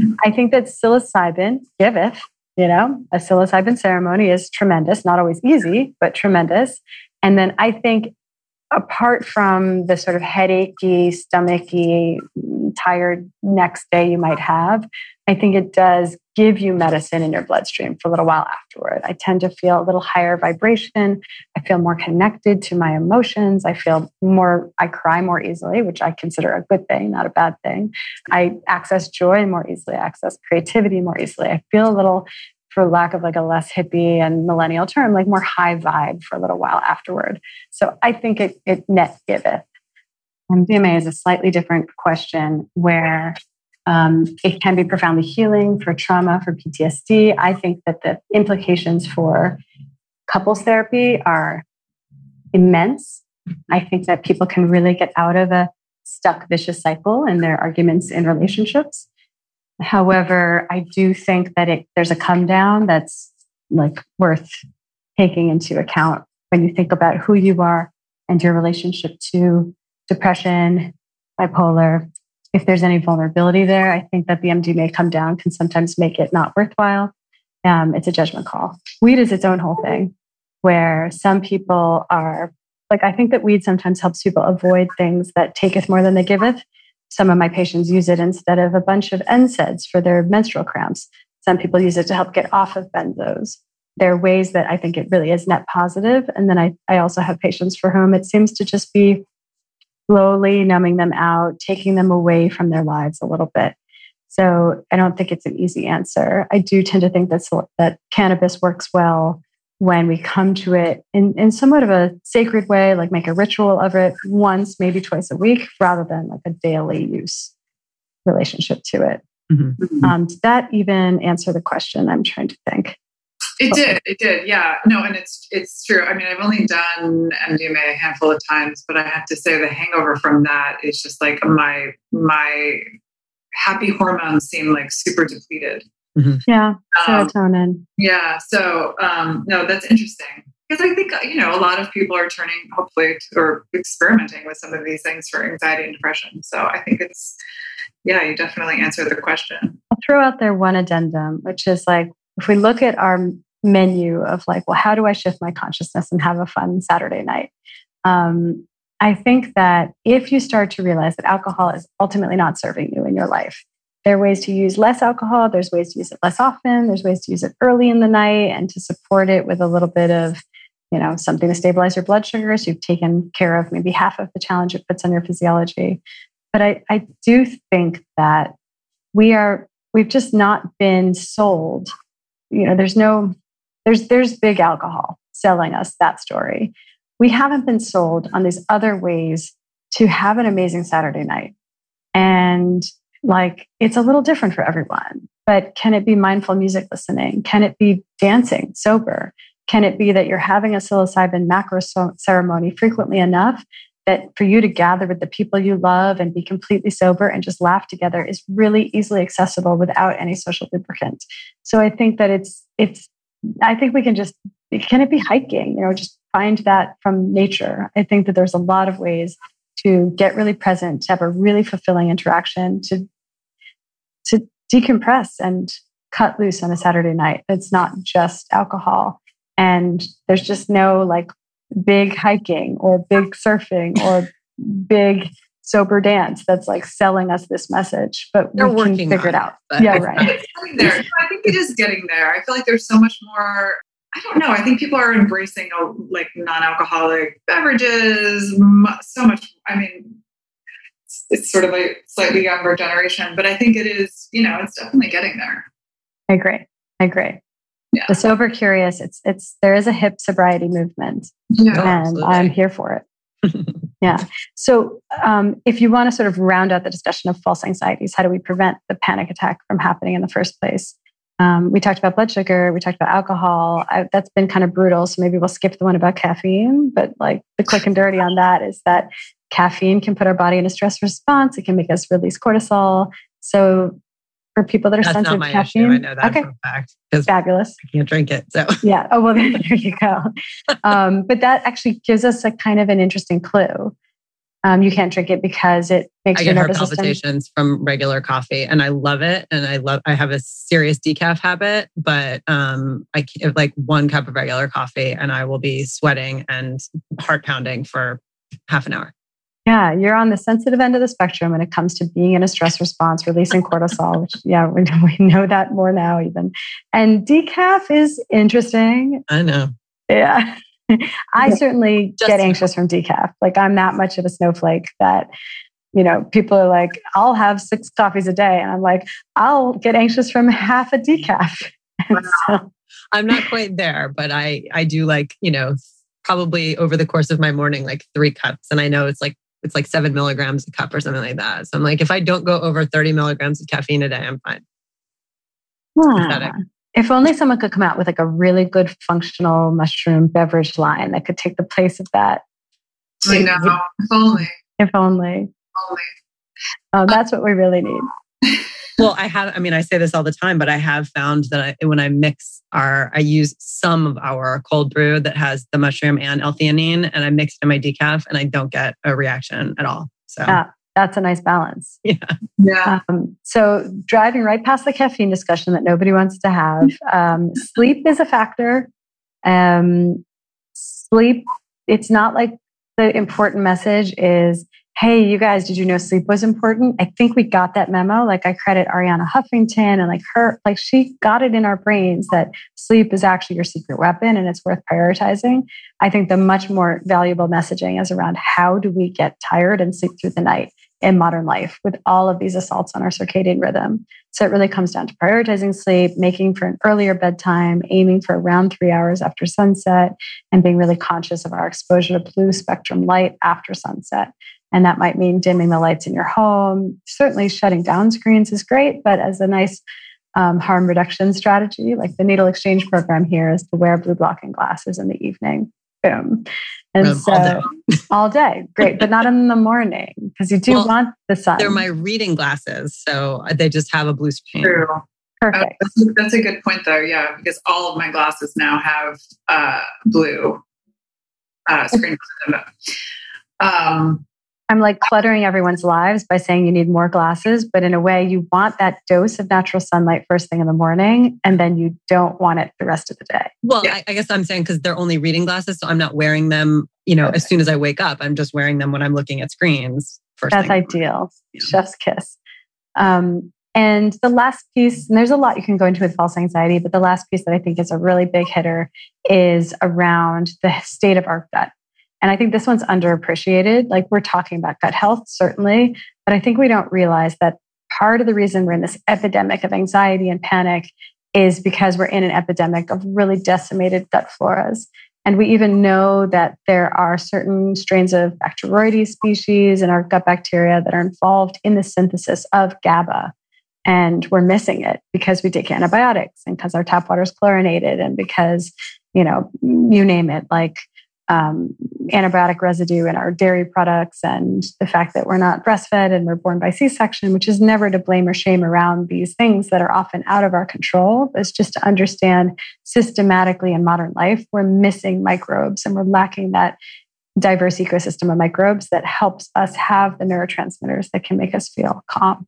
Mm-hmm. I think that psilocybin giveth, you know, a psilocybin ceremony is tremendous, not always easy, but tremendous. And then I think apart from the sort of headachy, stomachy, tired next day you might have, I think it does give you medicine in your bloodstream for a little while afterward. I tend to feel a little higher vibration. I feel more connected to my emotions. I feel more, I cry more easily, which I consider a good thing, not a bad thing. I access joy more easily, I access creativity more easily. I feel a little for lack of like a less hippie and millennial term, like more high vibe for a little while afterward. So I think it, it net giveth. MDMA is a slightly different question where um, it can be profoundly healing for trauma, for PTSD. I think that the implications for couples therapy are immense. I think that people can really get out of a stuck vicious cycle in their arguments in relationships. However, I do think that it, there's a come down that's like worth taking into account when you think about who you are and your relationship to depression, bipolar, if there's any vulnerability there, I think that the MDMA come down can sometimes make it not worthwhile. Um, it's a judgment call. Weed is its own whole thing, where some people are like, I think that weed sometimes helps people avoid things that taketh more than they giveth. Some of my patients use it instead of a bunch of NSAIDs for their menstrual cramps. Some people use it to help get off of benzos. There are ways that I think it really is net positive. And then I, I also have patients for whom it seems to just be slowly numbing them out, taking them away from their lives a little bit. So I don't think it's an easy answer. I do tend to think that, that cannabis works well when we come to it in, in somewhat of a sacred way, like make a ritual of it once, maybe twice a week, rather than like a daily use relationship to it. Mm-hmm. Um, did that even answer the question? I'm trying to think. It did. It did. Yeah. No, and it's it's true. I mean, I've only done MDMA a handful of times, but I have to say the hangover from that is just like my my happy hormones seem like super depleted. Mm-hmm. Yeah, serotonin. Um, yeah. So um, no, that's interesting because I think you know a lot of people are turning, hopefully, to, or experimenting with some of these things for anxiety and depression. So I think it's yeah, you definitely answered the question. I'll throw out there one addendum, which is like if we look at our menu of like, well, how do I shift my consciousness and have a fun Saturday night? Um, I think that if you start to realize that alcohol is ultimately not serving you in your life, there are ways to use less alcohol, there's ways to use it less often, there's ways to use it early in the night and to support it with a little bit of, you know, something to stabilize your blood sugar. So you've taken care of maybe half of the challenge it puts on your physiology. But I, I do think that we are, we've just not been sold. You know, there's no there's there's big alcohol selling us that story. We haven't been sold on these other ways to have an amazing Saturday night. And like it's a little different for everyone. But can it be mindful music listening? Can it be dancing sober? Can it be that you're having a psilocybin macro ceremony frequently enough that for you to gather with the people you love and be completely sober and just laugh together is really easily accessible without any social lubricant. So I think that it's it's I think we can just, can it be hiking? You know, just find that from nature. I think that there's a lot of ways to get really present, to have a really fulfilling interaction, to, to decompress and cut loose on a Saturday night. It's not just alcohol. And there's just no like big hiking or big surfing or big sober dance that's like selling us this message, but They're we can figure it out. It, yeah, right. there. I think it is getting there. I feel like there's so much more. I don't know. I think people are embracing a, like non-alcoholic beverages so much. I mean, it's, it's sort of a slightly younger generation, but I think it is. You know, it's definitely getting there. I agree. I agree. Yeah. The sober curious. It's it's there is a hip sobriety movement, yeah, and absolutely. I'm here for it. yeah. So, um, if you want to sort of round out the discussion of false anxieties, how do we prevent the panic attack from happening in the first place? Um, we talked about blood sugar, we talked about alcohol. I, that's been kind of brutal. So maybe we'll skip the one about caffeine. But like the quick and dirty on that is that caffeine can put our body in a stress response. It can make us release cortisol. So for people that are That's sensitive to caffeine. Issue. I know that okay. for a fact. Fabulous. I can't drink it. So yeah. Oh well, there you go. Um, but that actually gives us a kind of an interesting clue. Um, you can't drink it because it makes I your get nervous heart palpitations system. from regular coffee, and I love it. And I love. I have a serious decaf habit, but um, I have like one cup of regular coffee, and I will be sweating and heart pounding for half an hour. Yeah, you're on the sensitive end of the spectrum when it comes to being in a stress response, releasing cortisol, which, yeah, we, we know that more now, even. And decaf is interesting. I know. Yeah. I certainly Just get anxious from decaf. Like, I'm that much of a snowflake that, you know, people are like, I'll have six coffees a day. And I'm like, I'll get anxious from half a decaf. so, I'm not quite there, but I, I do like, you know, probably over the course of my morning, like three cups. And I know it's like it's like seven milligrams a cup or something like that. So I'm like, if I don't go over 30 milligrams of caffeine a day, I'm fine. Yeah. If only someone could come out with like a really good functional mushroom beverage line that could take the place of that. I know. If only. If only. Only. Oh, that's what we really need. Well, I have, I mean, I say this all the time, but I have found that I, when I mix our, I use some of our cold brew that has the mushroom and L-theanine and I mix it in my decaf and I don't get a reaction at all. So yeah, that's a nice balance. Yeah. Yeah. Um, so driving right past the caffeine discussion that nobody wants to have. Um, sleep is a factor. Um, sleep, it's not like the important message is, hey, you guys, did you know sleep was important? I think we got that memo. Like I credit Arianna Huffington and like her, like she got it in our brains that sleep is actually your secret weapon and it's worth prioritizing. I think the much more valuable messaging is around how do we get tired and sleep through the night in modern life with all of these assaults on our circadian rhythm. So it really comes down to prioritizing sleep, making for an earlier bedtime, aiming for around three hours after sunset, and being really conscious of our exposure to blue spectrum light after sunset. And that might mean dimming the lights in your home. Certainly, shutting down screens is great, but as a nice um, harm reduction strategy, like the needle exchange program here is to wear blue blocking glasses in the evening. Boom. And Um, so all day. all day, great, but not in the morning because you do Well, want the sun. They're my reading glasses, so they just have a blue screen. True. Uh, Perfect. that's, a, that's a good point, though. Yeah, because all of my glasses now have uh, blue uh, screen. Um, I'm like cluttering everyone's lives by saying you need more glasses, but in a way, you want that dose of natural sunlight first thing in the morning, and then you don't want it the rest of the day. Well, Yeah. I, I guess I'm saying because they're only reading glasses, so I'm not wearing them. You know, as soon as I wake up, I'm just wearing them when I'm looking at screens. First That's thing. ideal. Yeah. Chef's kiss. Um, and the last piece, and there's a lot you can go into with false anxiety, but the last piece that I think is a really big hitter is around the state of our gut. And I think this one's underappreciated. Like we're talking about gut health, certainly, but I think we don't realize that part of the reason we're in this epidemic of anxiety and panic is because we're in an epidemic of really decimated gut floras. And we even know that there are certain strains of Bacteroides species in our gut bacteria that are involved in the synthesis of GABA. And we're missing it because we take antibiotics and because our tap water is chlorinated and because, you know, you name it, like um, antibiotic residue in our dairy products and the fact that we're not breastfed and we're born by C-section, which is never to blame or shame around these things that are often out of our control. It's just to understand systematically in modern life, we're missing microbes and we're lacking that diverse ecosystem of microbes that helps us have the neurotransmitters that can make us feel calm.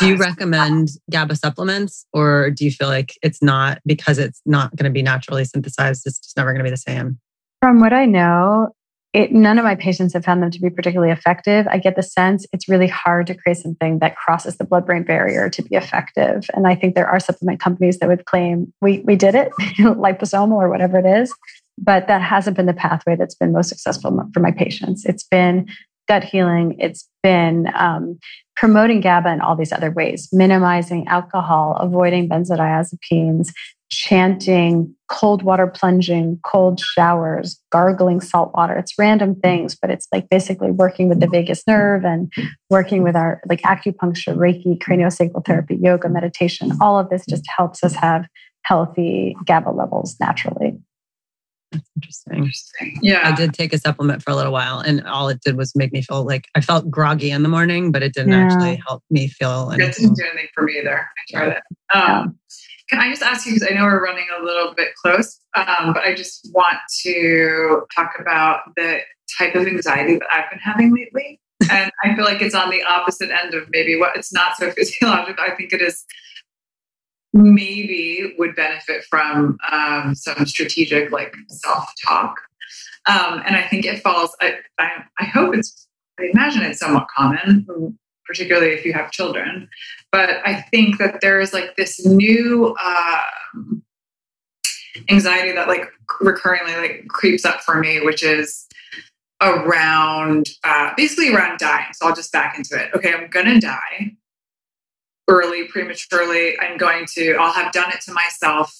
Do you recommend GABA supplements, or do you feel like it's not because it's not going to be naturally synthesized? It's just never going to be the same. From what I know, it, none of my patients have found them to be particularly effective. I get the sense it's really hard to create something that crosses the blood brain barrier to be effective. And I think there are supplement companies that would claim we, we did it, liposomal or whatever it is. But that hasn't been the pathway that's been most successful for my patients. It's been gut healing, it's been um, promoting GABA in all these other ways, minimizing alcohol, avoiding benzodiazepines, chanting, cold water plunging, cold showers, gargling salt water. It's random things, but it's like basically working with the vagus nerve and working with our like acupuncture, Reiki, craniosacral therapy, yoga, meditation. All of this just helps us have healthy GABA levels naturally. That's interesting. interesting. Yeah. I did take a supplement for a little while, and all it did was make me feel like I felt groggy in the morning, but it didn't Yeah. actually help me feel That anything. didn't do anything for me either. I tried it. Um, Can I just ask you, because I know we're running a little bit close, um, but I just want to talk about the type of anxiety that I've been having lately. and I feel like it's on the opposite end of maybe what it's not so physiological. I think it is maybe would benefit from um, some strategic like self-talk. Um, and I think it falls, I, I, I hope it's, I imagine it's somewhat common, particularly if you have children. But I think that there is like this new um, anxiety that like recurringly like creeps up for me, which is around uh, basically around dying. So I'll just back into it. Okay, I'm gonna die early, prematurely. I'm going to. I'll have done it to myself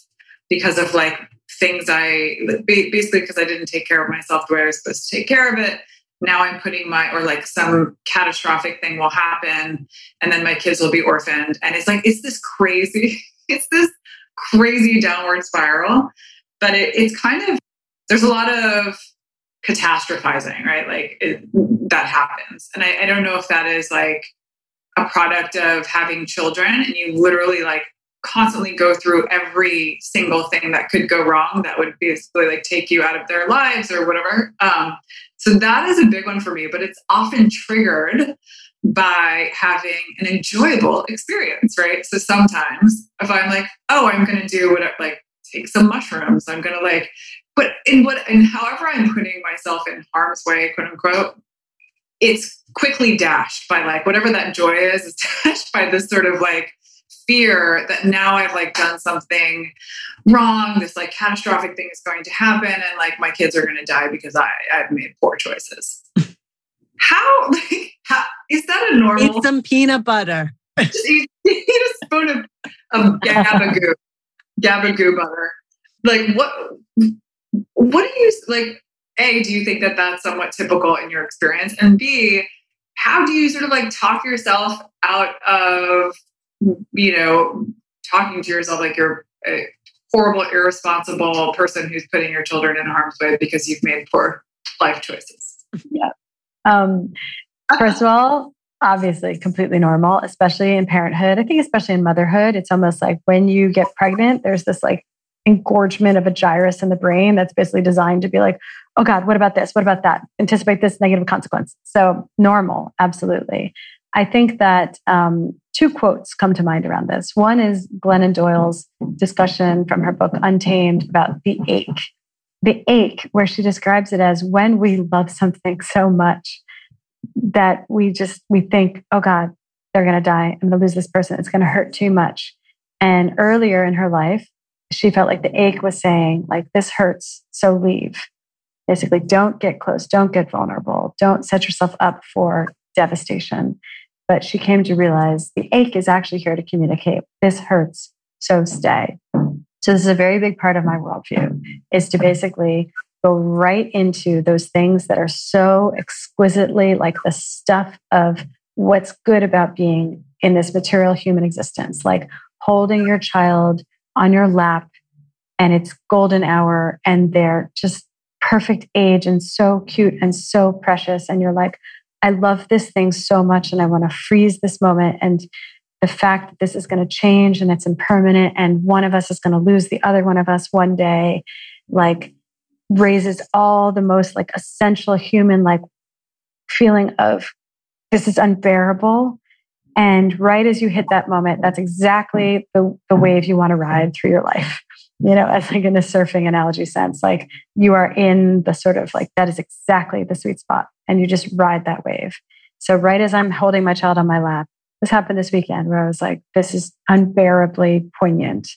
because of like things I basically because I didn't take care of myself the way I was supposed to take care of it now I'm putting my, or like some catastrophic thing will happen and then my kids will be orphaned. And it's like, it's this crazy, it's this crazy downward spiral. But it, it's kind of, there's a lot of catastrophizing, right? Like it, that happens. And I, I don't know if that is like a product of having children and you literally like constantly go through every single thing that could go wrong that would basically like take you out of their lives or whatever. Um, So that is a big one for me, but it's often triggered by having an enjoyable experience, right? So sometimes if I'm like, oh, I'm going to do what, like, take some mushrooms, I'm going to like, but in what, and however I'm putting myself in harm's way, quote unquote, it's quickly dashed by like whatever that joy is, is dashed by this sort of like fear that now I've like done something wrong. This like catastrophic thing is going to happen, and like my kids are going to die because I I've made poor choices. how, like, how is that a normal? Eat some peanut butter. Just eat, eat a spoon of, of gabagoo, gabagoo butter. Like what? What do you like? A, do you think that that's somewhat typical in your experience? And B, how do you sort of like talk yourself out of you know, talking to yourself like you're a horrible, irresponsible person who's putting your children in harm's way because you've made poor life choices. Yeah. Um, first of all, obviously completely normal, especially in parenthood. I think, especially in motherhood, it's almost like when you get pregnant, there's this like engorgement of a gyrus in the brain that's basically designed to be like, oh God, what about this? What about that? Anticipate this negative consequence. So, normal, absolutely. I think that um, two quotes come to mind around this. One is Glennon Doyle's discussion from her book Untamed about the ache. The ache, where she describes it as when we love something so much that we just we think, oh God, they're gonna die. I'm gonna lose this person. It's gonna hurt too much. And earlier in her life, she felt like the ache was saying, like, this hurts, so leave. Basically, don't get close, don't get vulnerable, don't set yourself up for devastation. But she came to realize the ache is actually here to communicate this hurts, so stay. So this is a very big part of my worldview is to basically go right into those things that are so exquisitely like the stuff of what's good about being in this material human existence, like holding your child on your lap and it's golden hour and they're just perfect age and so cute and so precious. And you're like, I love this thing so much and I want to freeze this moment. And the fact that this is going to change and it's impermanent and one of us is going to lose the other one of us one day, like raises all the most like essential human like feeling of this is unbearable. And right as you hit that moment, that's exactly the, the wave you want to ride through your life. You know, as like in a surfing analogy sense, like you are in the sort of like that is exactly the sweet spot and you just ride that wave. So, right as I'm holding my child on my lap, this happened this weekend where I was like, this is unbearably poignant.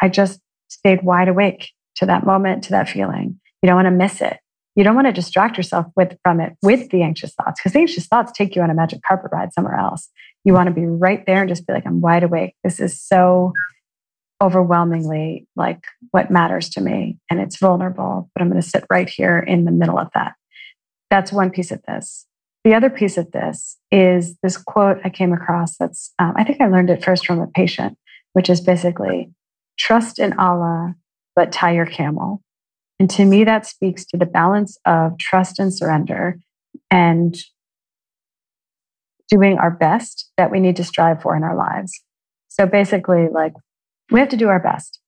I just stayed wide awake to that moment, to that feeling. You don't want to miss it. You don't want to distract yourself with from it with the anxious thoughts because the anxious thoughts take you on a magic carpet ride somewhere else. You want to be right there and just be like, I'm wide awake. This is so overwhelmingly like what matters to me and it's vulnerable, but I'm going to sit right here in the middle of that. That's one piece of this. The other piece of this is this quote I came across that's, um, I think I learned it first from a patient, which is basically trust in Allah, but tie your camel. And to me, that speaks to the balance of trust and surrender and doing our best that we need to strive for in our lives. So basically, like, we have to do our best.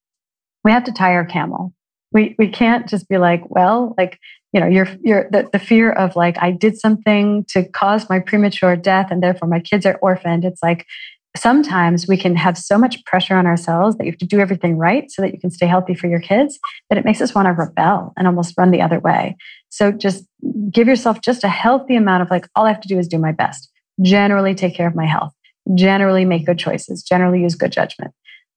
We have to tie our camel. We, we can't just be like, well, like you know, you're, you're the, the fear of like, I did something to cause my premature death and therefore my kids are orphaned. It's like sometimes we can have so much pressure on ourselves that you have to do everything right so that you can stay healthy for your kids that it makes us want to rebel and almost run the other way. So just give yourself just a healthy amount of like, all I have to do is do my best, generally take care of my health, generally make good choices, generally use good judgment.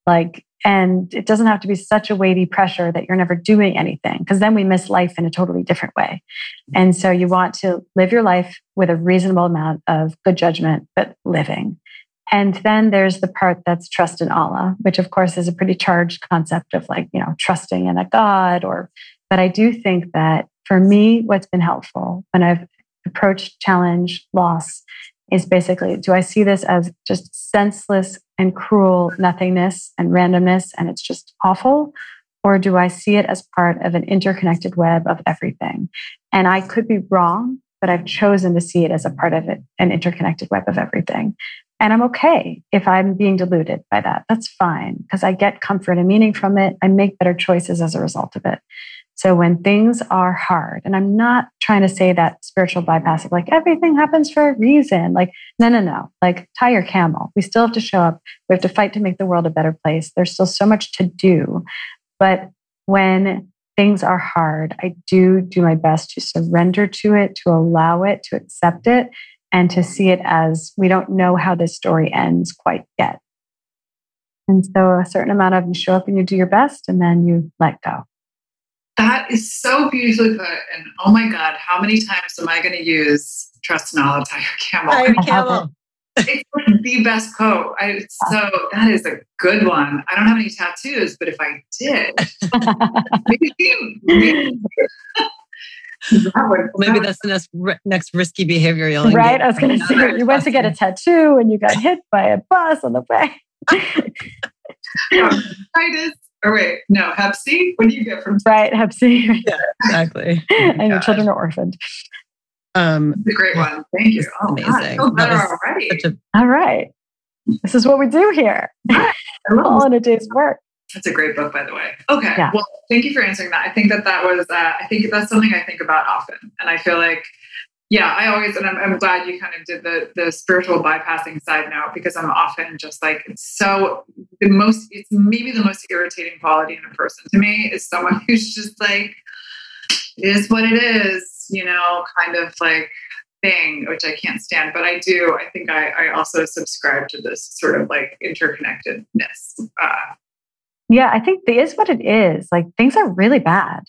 Like and it doesn't have to be such a weighty pressure that you're never doing anything, because then we miss life in a totally different way. And so you want to live your life with a reasonable amount of good judgment, but living. And then there's the part that's trust in Allah, which of course is a pretty charged concept of like, you know, trusting in a God or, but I do think that for me, what's been helpful when I've approached challenge, loss, is basically do I see this as just senseless and cruel nothingness and randomness and it's just awful? Or do I see it as part of an interconnected web of everything? And I could be wrong, but I've chosen to see it as a part of it, an interconnected web of everything. And I'm okay if I'm being deluded by that. That's fine because I get comfort and meaning from it. I make better choices as a result of it. So when things are hard, and I'm not trying to say that spiritual bypassing, like everything happens for a reason. Like, no, no, no. Like, tie your camel. We still have to show up. We have to fight to make the world a better place. There's still so much to do. But when things are hard, I do do my best to surrender to it, to allow it, to accept it, and to see it as we don't know how this story ends quite yet. And so a certain amount of you show up and you do your best and then you let go. That is so beautifully put. And oh my God, how many times am I going to use trust and all tiger camel? Tiger camel. It's like the best quote. I, so that is a good one. I don't have any tattoos, but if I did, maybe, maybe, that would, maybe that's the next, next risky behavior you'll right. I was going to say you went to get a tattoo and you got hit by a bus on the way. Titus. Or wait, no, Hep C. What do you get from right Hep C? Yeah, exactly. and your children are orphaned. Um, it's a great one. Thank you. Oh, amazing. God, better already. A- All right. This is what we do here. All in a day's work. That's a great book, by the way. Okay. Yeah. Well, thank you for answering that. I think that that was, uh, I think that's something I think about often. And I feel like yeah, I always, and I'm, I'm, glad you kind of did the the spiritual bypassing side note because I'm often just like it's so the most, it's maybe the most irritating quality in a person to me is someone who's just like, is what it is, you know, kind of like thing, which I can't stand. But I do, I think I, I also subscribe to this sort of like interconnectedness. Uh, yeah, I think the is what it is. Like things are really bad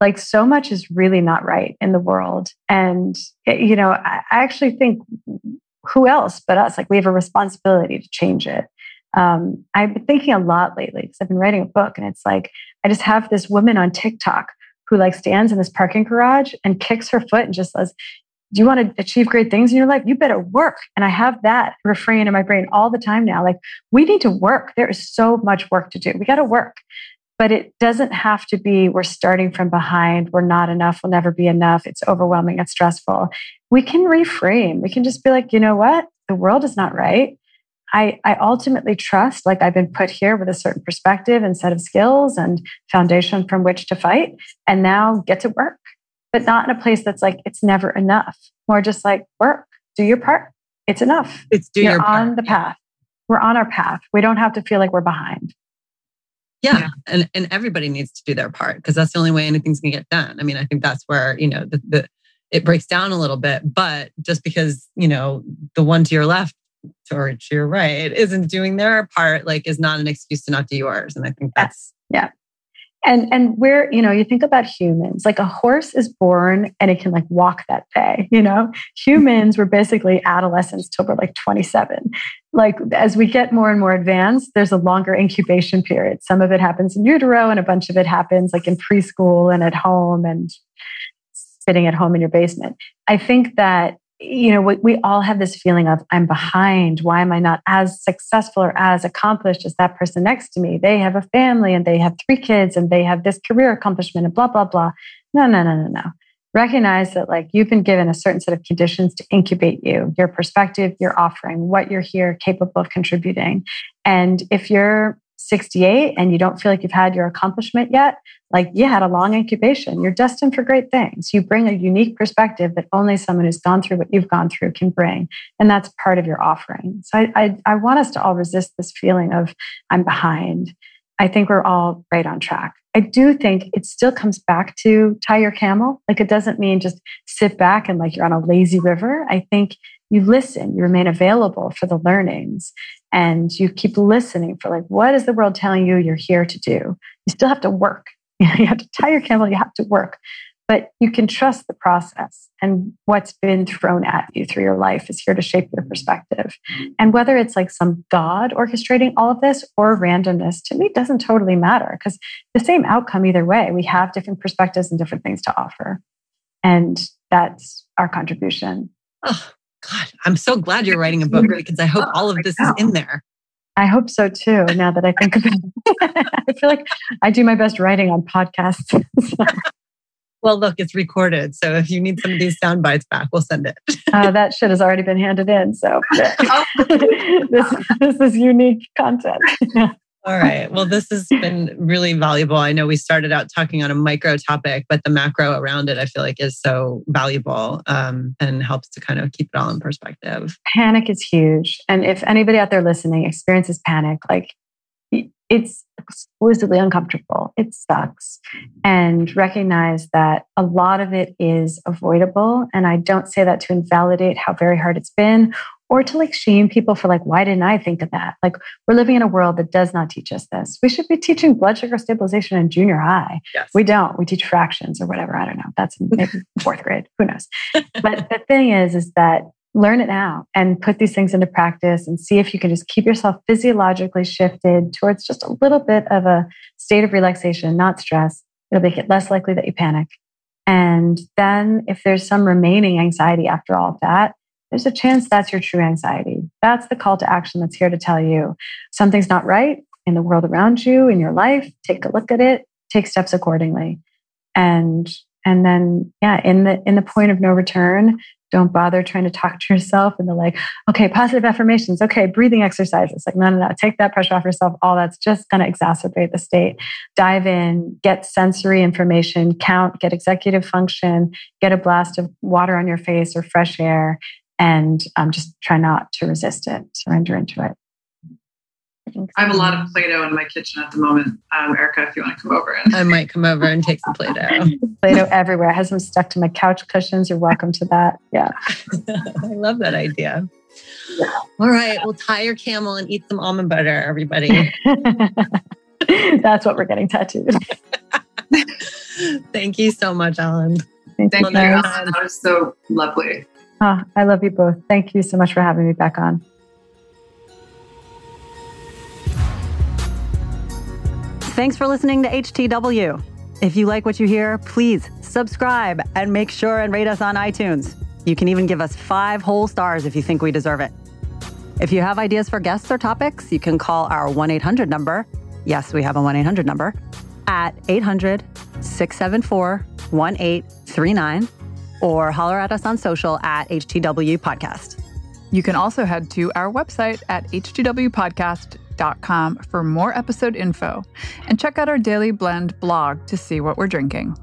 like so much is really not right in the world and you know I, actually think who else but us like we have a responsibility to change it um, i've been thinking a lot lately because i've been writing a book and it's like i just have this woman on tiktok who like stands in this parking garage and kicks her foot and just says do you want to achieve great things in your life? You better work. And I have that refrain in my brain all the time now. Like, we need to work. There is so much work to do. We got to work but it doesn't have to be we're starting from behind, we're not enough, we'll never be enough, it's overwhelming, it's stressful. We can reframe. We can just be like, you know what? The world is not right. I, I ultimately trust, like I've been put here with a certain perspective and set of skills and foundation from which to fight, and now get to work, but not in a place that's like, it's never enough. More just like, work, do your part. It's enough. It's do You're your on the path. We're on our path. We don't have to feel like we're behind. Yeah. yeah. And, and everybody needs to do their part because that's the only way anything's going to get done. I mean, I think that's where, you know, the, the, it breaks down a little bit, but just because, you know, the one to your left or to your right isn't doing their part, like is not an excuse to not do yours. And I think that's, yeah. And and where you know you think about humans like a horse is born and it can like walk that day you know? Humans were basically adolescents till we're like 27 like as we get more and more advanced there's a longer incubation period. Some of it happens in utero and a bunch of it happens like in preschool and at home and sitting at home in your basement. I think that you know, we, we all have this feeling of I'm behind. Why am I not as successful or as accomplished as that person next to me? They have a family and they have three kids and they have this career accomplishment and blah, blah, blah. No, no, no, no, no. Recognize that like you've been given a certain set of conditions to incubate you, your perspective, your offering, what you're here capable of contributing. And if you're 68 and you don't feel like you've had your accomplishment yet, like you had a long incubation, you're destined for great things. You bring a unique perspective that only someone who's gone through what you've gone through can bring. And that's part of your offering. So I, I, I want us to all resist this feeling of I'm behind. I think we're all right on track. I do think it still comes back to tie your camel. Like it doesn't mean just sit back and like you're on a lazy river. I think you listen, you remain available for the learnings and you keep listening for like, what is the world telling you you're here to do? You still have to work. You have to tie your camel, you have to work, but you can trust the process and what's been thrown at you through your life is here to shape your perspective. And whether it's like some God orchestrating all of this or randomness, to me, doesn't totally matter because the same outcome either way. We have different perspectives and different things to offer. And that's our contribution. Oh, God, I'm so glad you're writing a book because I hope all of this is in there. I hope so too. Now that I think about it, I feel like I do my best writing on podcasts. well, look, it's recorded. So if you need some of these sound bites back, we'll send it. uh, that shit has already been handed in. So this, this is unique content. All right. Well, this has been really valuable. I know we started out talking on a micro topic, but the macro around it, I feel like, is so valuable um, and helps to kind of keep it all in perspective. Panic is huge. And if anybody out there listening experiences panic, like it's exquisitely uncomfortable. It sucks. And recognize that a lot of it is avoidable. And I don't say that to invalidate how very hard it's been or to like shame people for like, why didn't I think of that? Like, we're living in a world that does not teach us this. We should be teaching blood sugar stabilization in junior high. Yes. We don't. We teach fractions or whatever. I don't know. That's maybe fourth grade. Who knows? But the thing is, is that learn it now and put these things into practice and see if you can just keep yourself physiologically shifted towards just a little bit of a state of relaxation, not stress. It'll make it less likely that you panic. And then if there's some remaining anxiety after all of that, there's a chance that's your true anxiety. That's the call to action that's here to tell you something's not right in the world around you, in your life. Take a look at it, take steps accordingly. And and then yeah, in the in the point of no return, don't bother trying to talk to yourself and the like, okay, positive affirmations, okay, breathing exercises. Like, no, no, no, take that pressure off yourself. All that's just going to exacerbate the state. Dive in, get sensory information, count, get executive function, get a blast of water on your face or fresh air, and um, just try not to resist it, surrender into it. I have a lot of Play-Doh in my kitchen at the moment. Um, Erica, if you want to come over. And- I might come over and take some Play-Doh. Play-Doh everywhere. I have some stuck to my couch cushions. You're welcome to that. Yeah. I love that idea. Yeah. All right. Well, tie your camel and eat some almond butter, everybody. That's what we're getting tattooed. Thank you so much, Ellen. Thank, Thank you. That was so lovely. Oh, I love you both. Thank you so much for having me back on. Thanks for listening to HTW. If you like what you hear, please subscribe and make sure and rate us on iTunes. You can even give us five whole stars if you think we deserve it. If you have ideas for guests or topics, you can call our 1 800 number. Yes, we have a 1 800 number at 800 674 1839 or holler at us on social at HTW Podcast. You can also head to our website at htwpodcast.com for more episode info and check out our Daily Blend blog to see what we're drinking.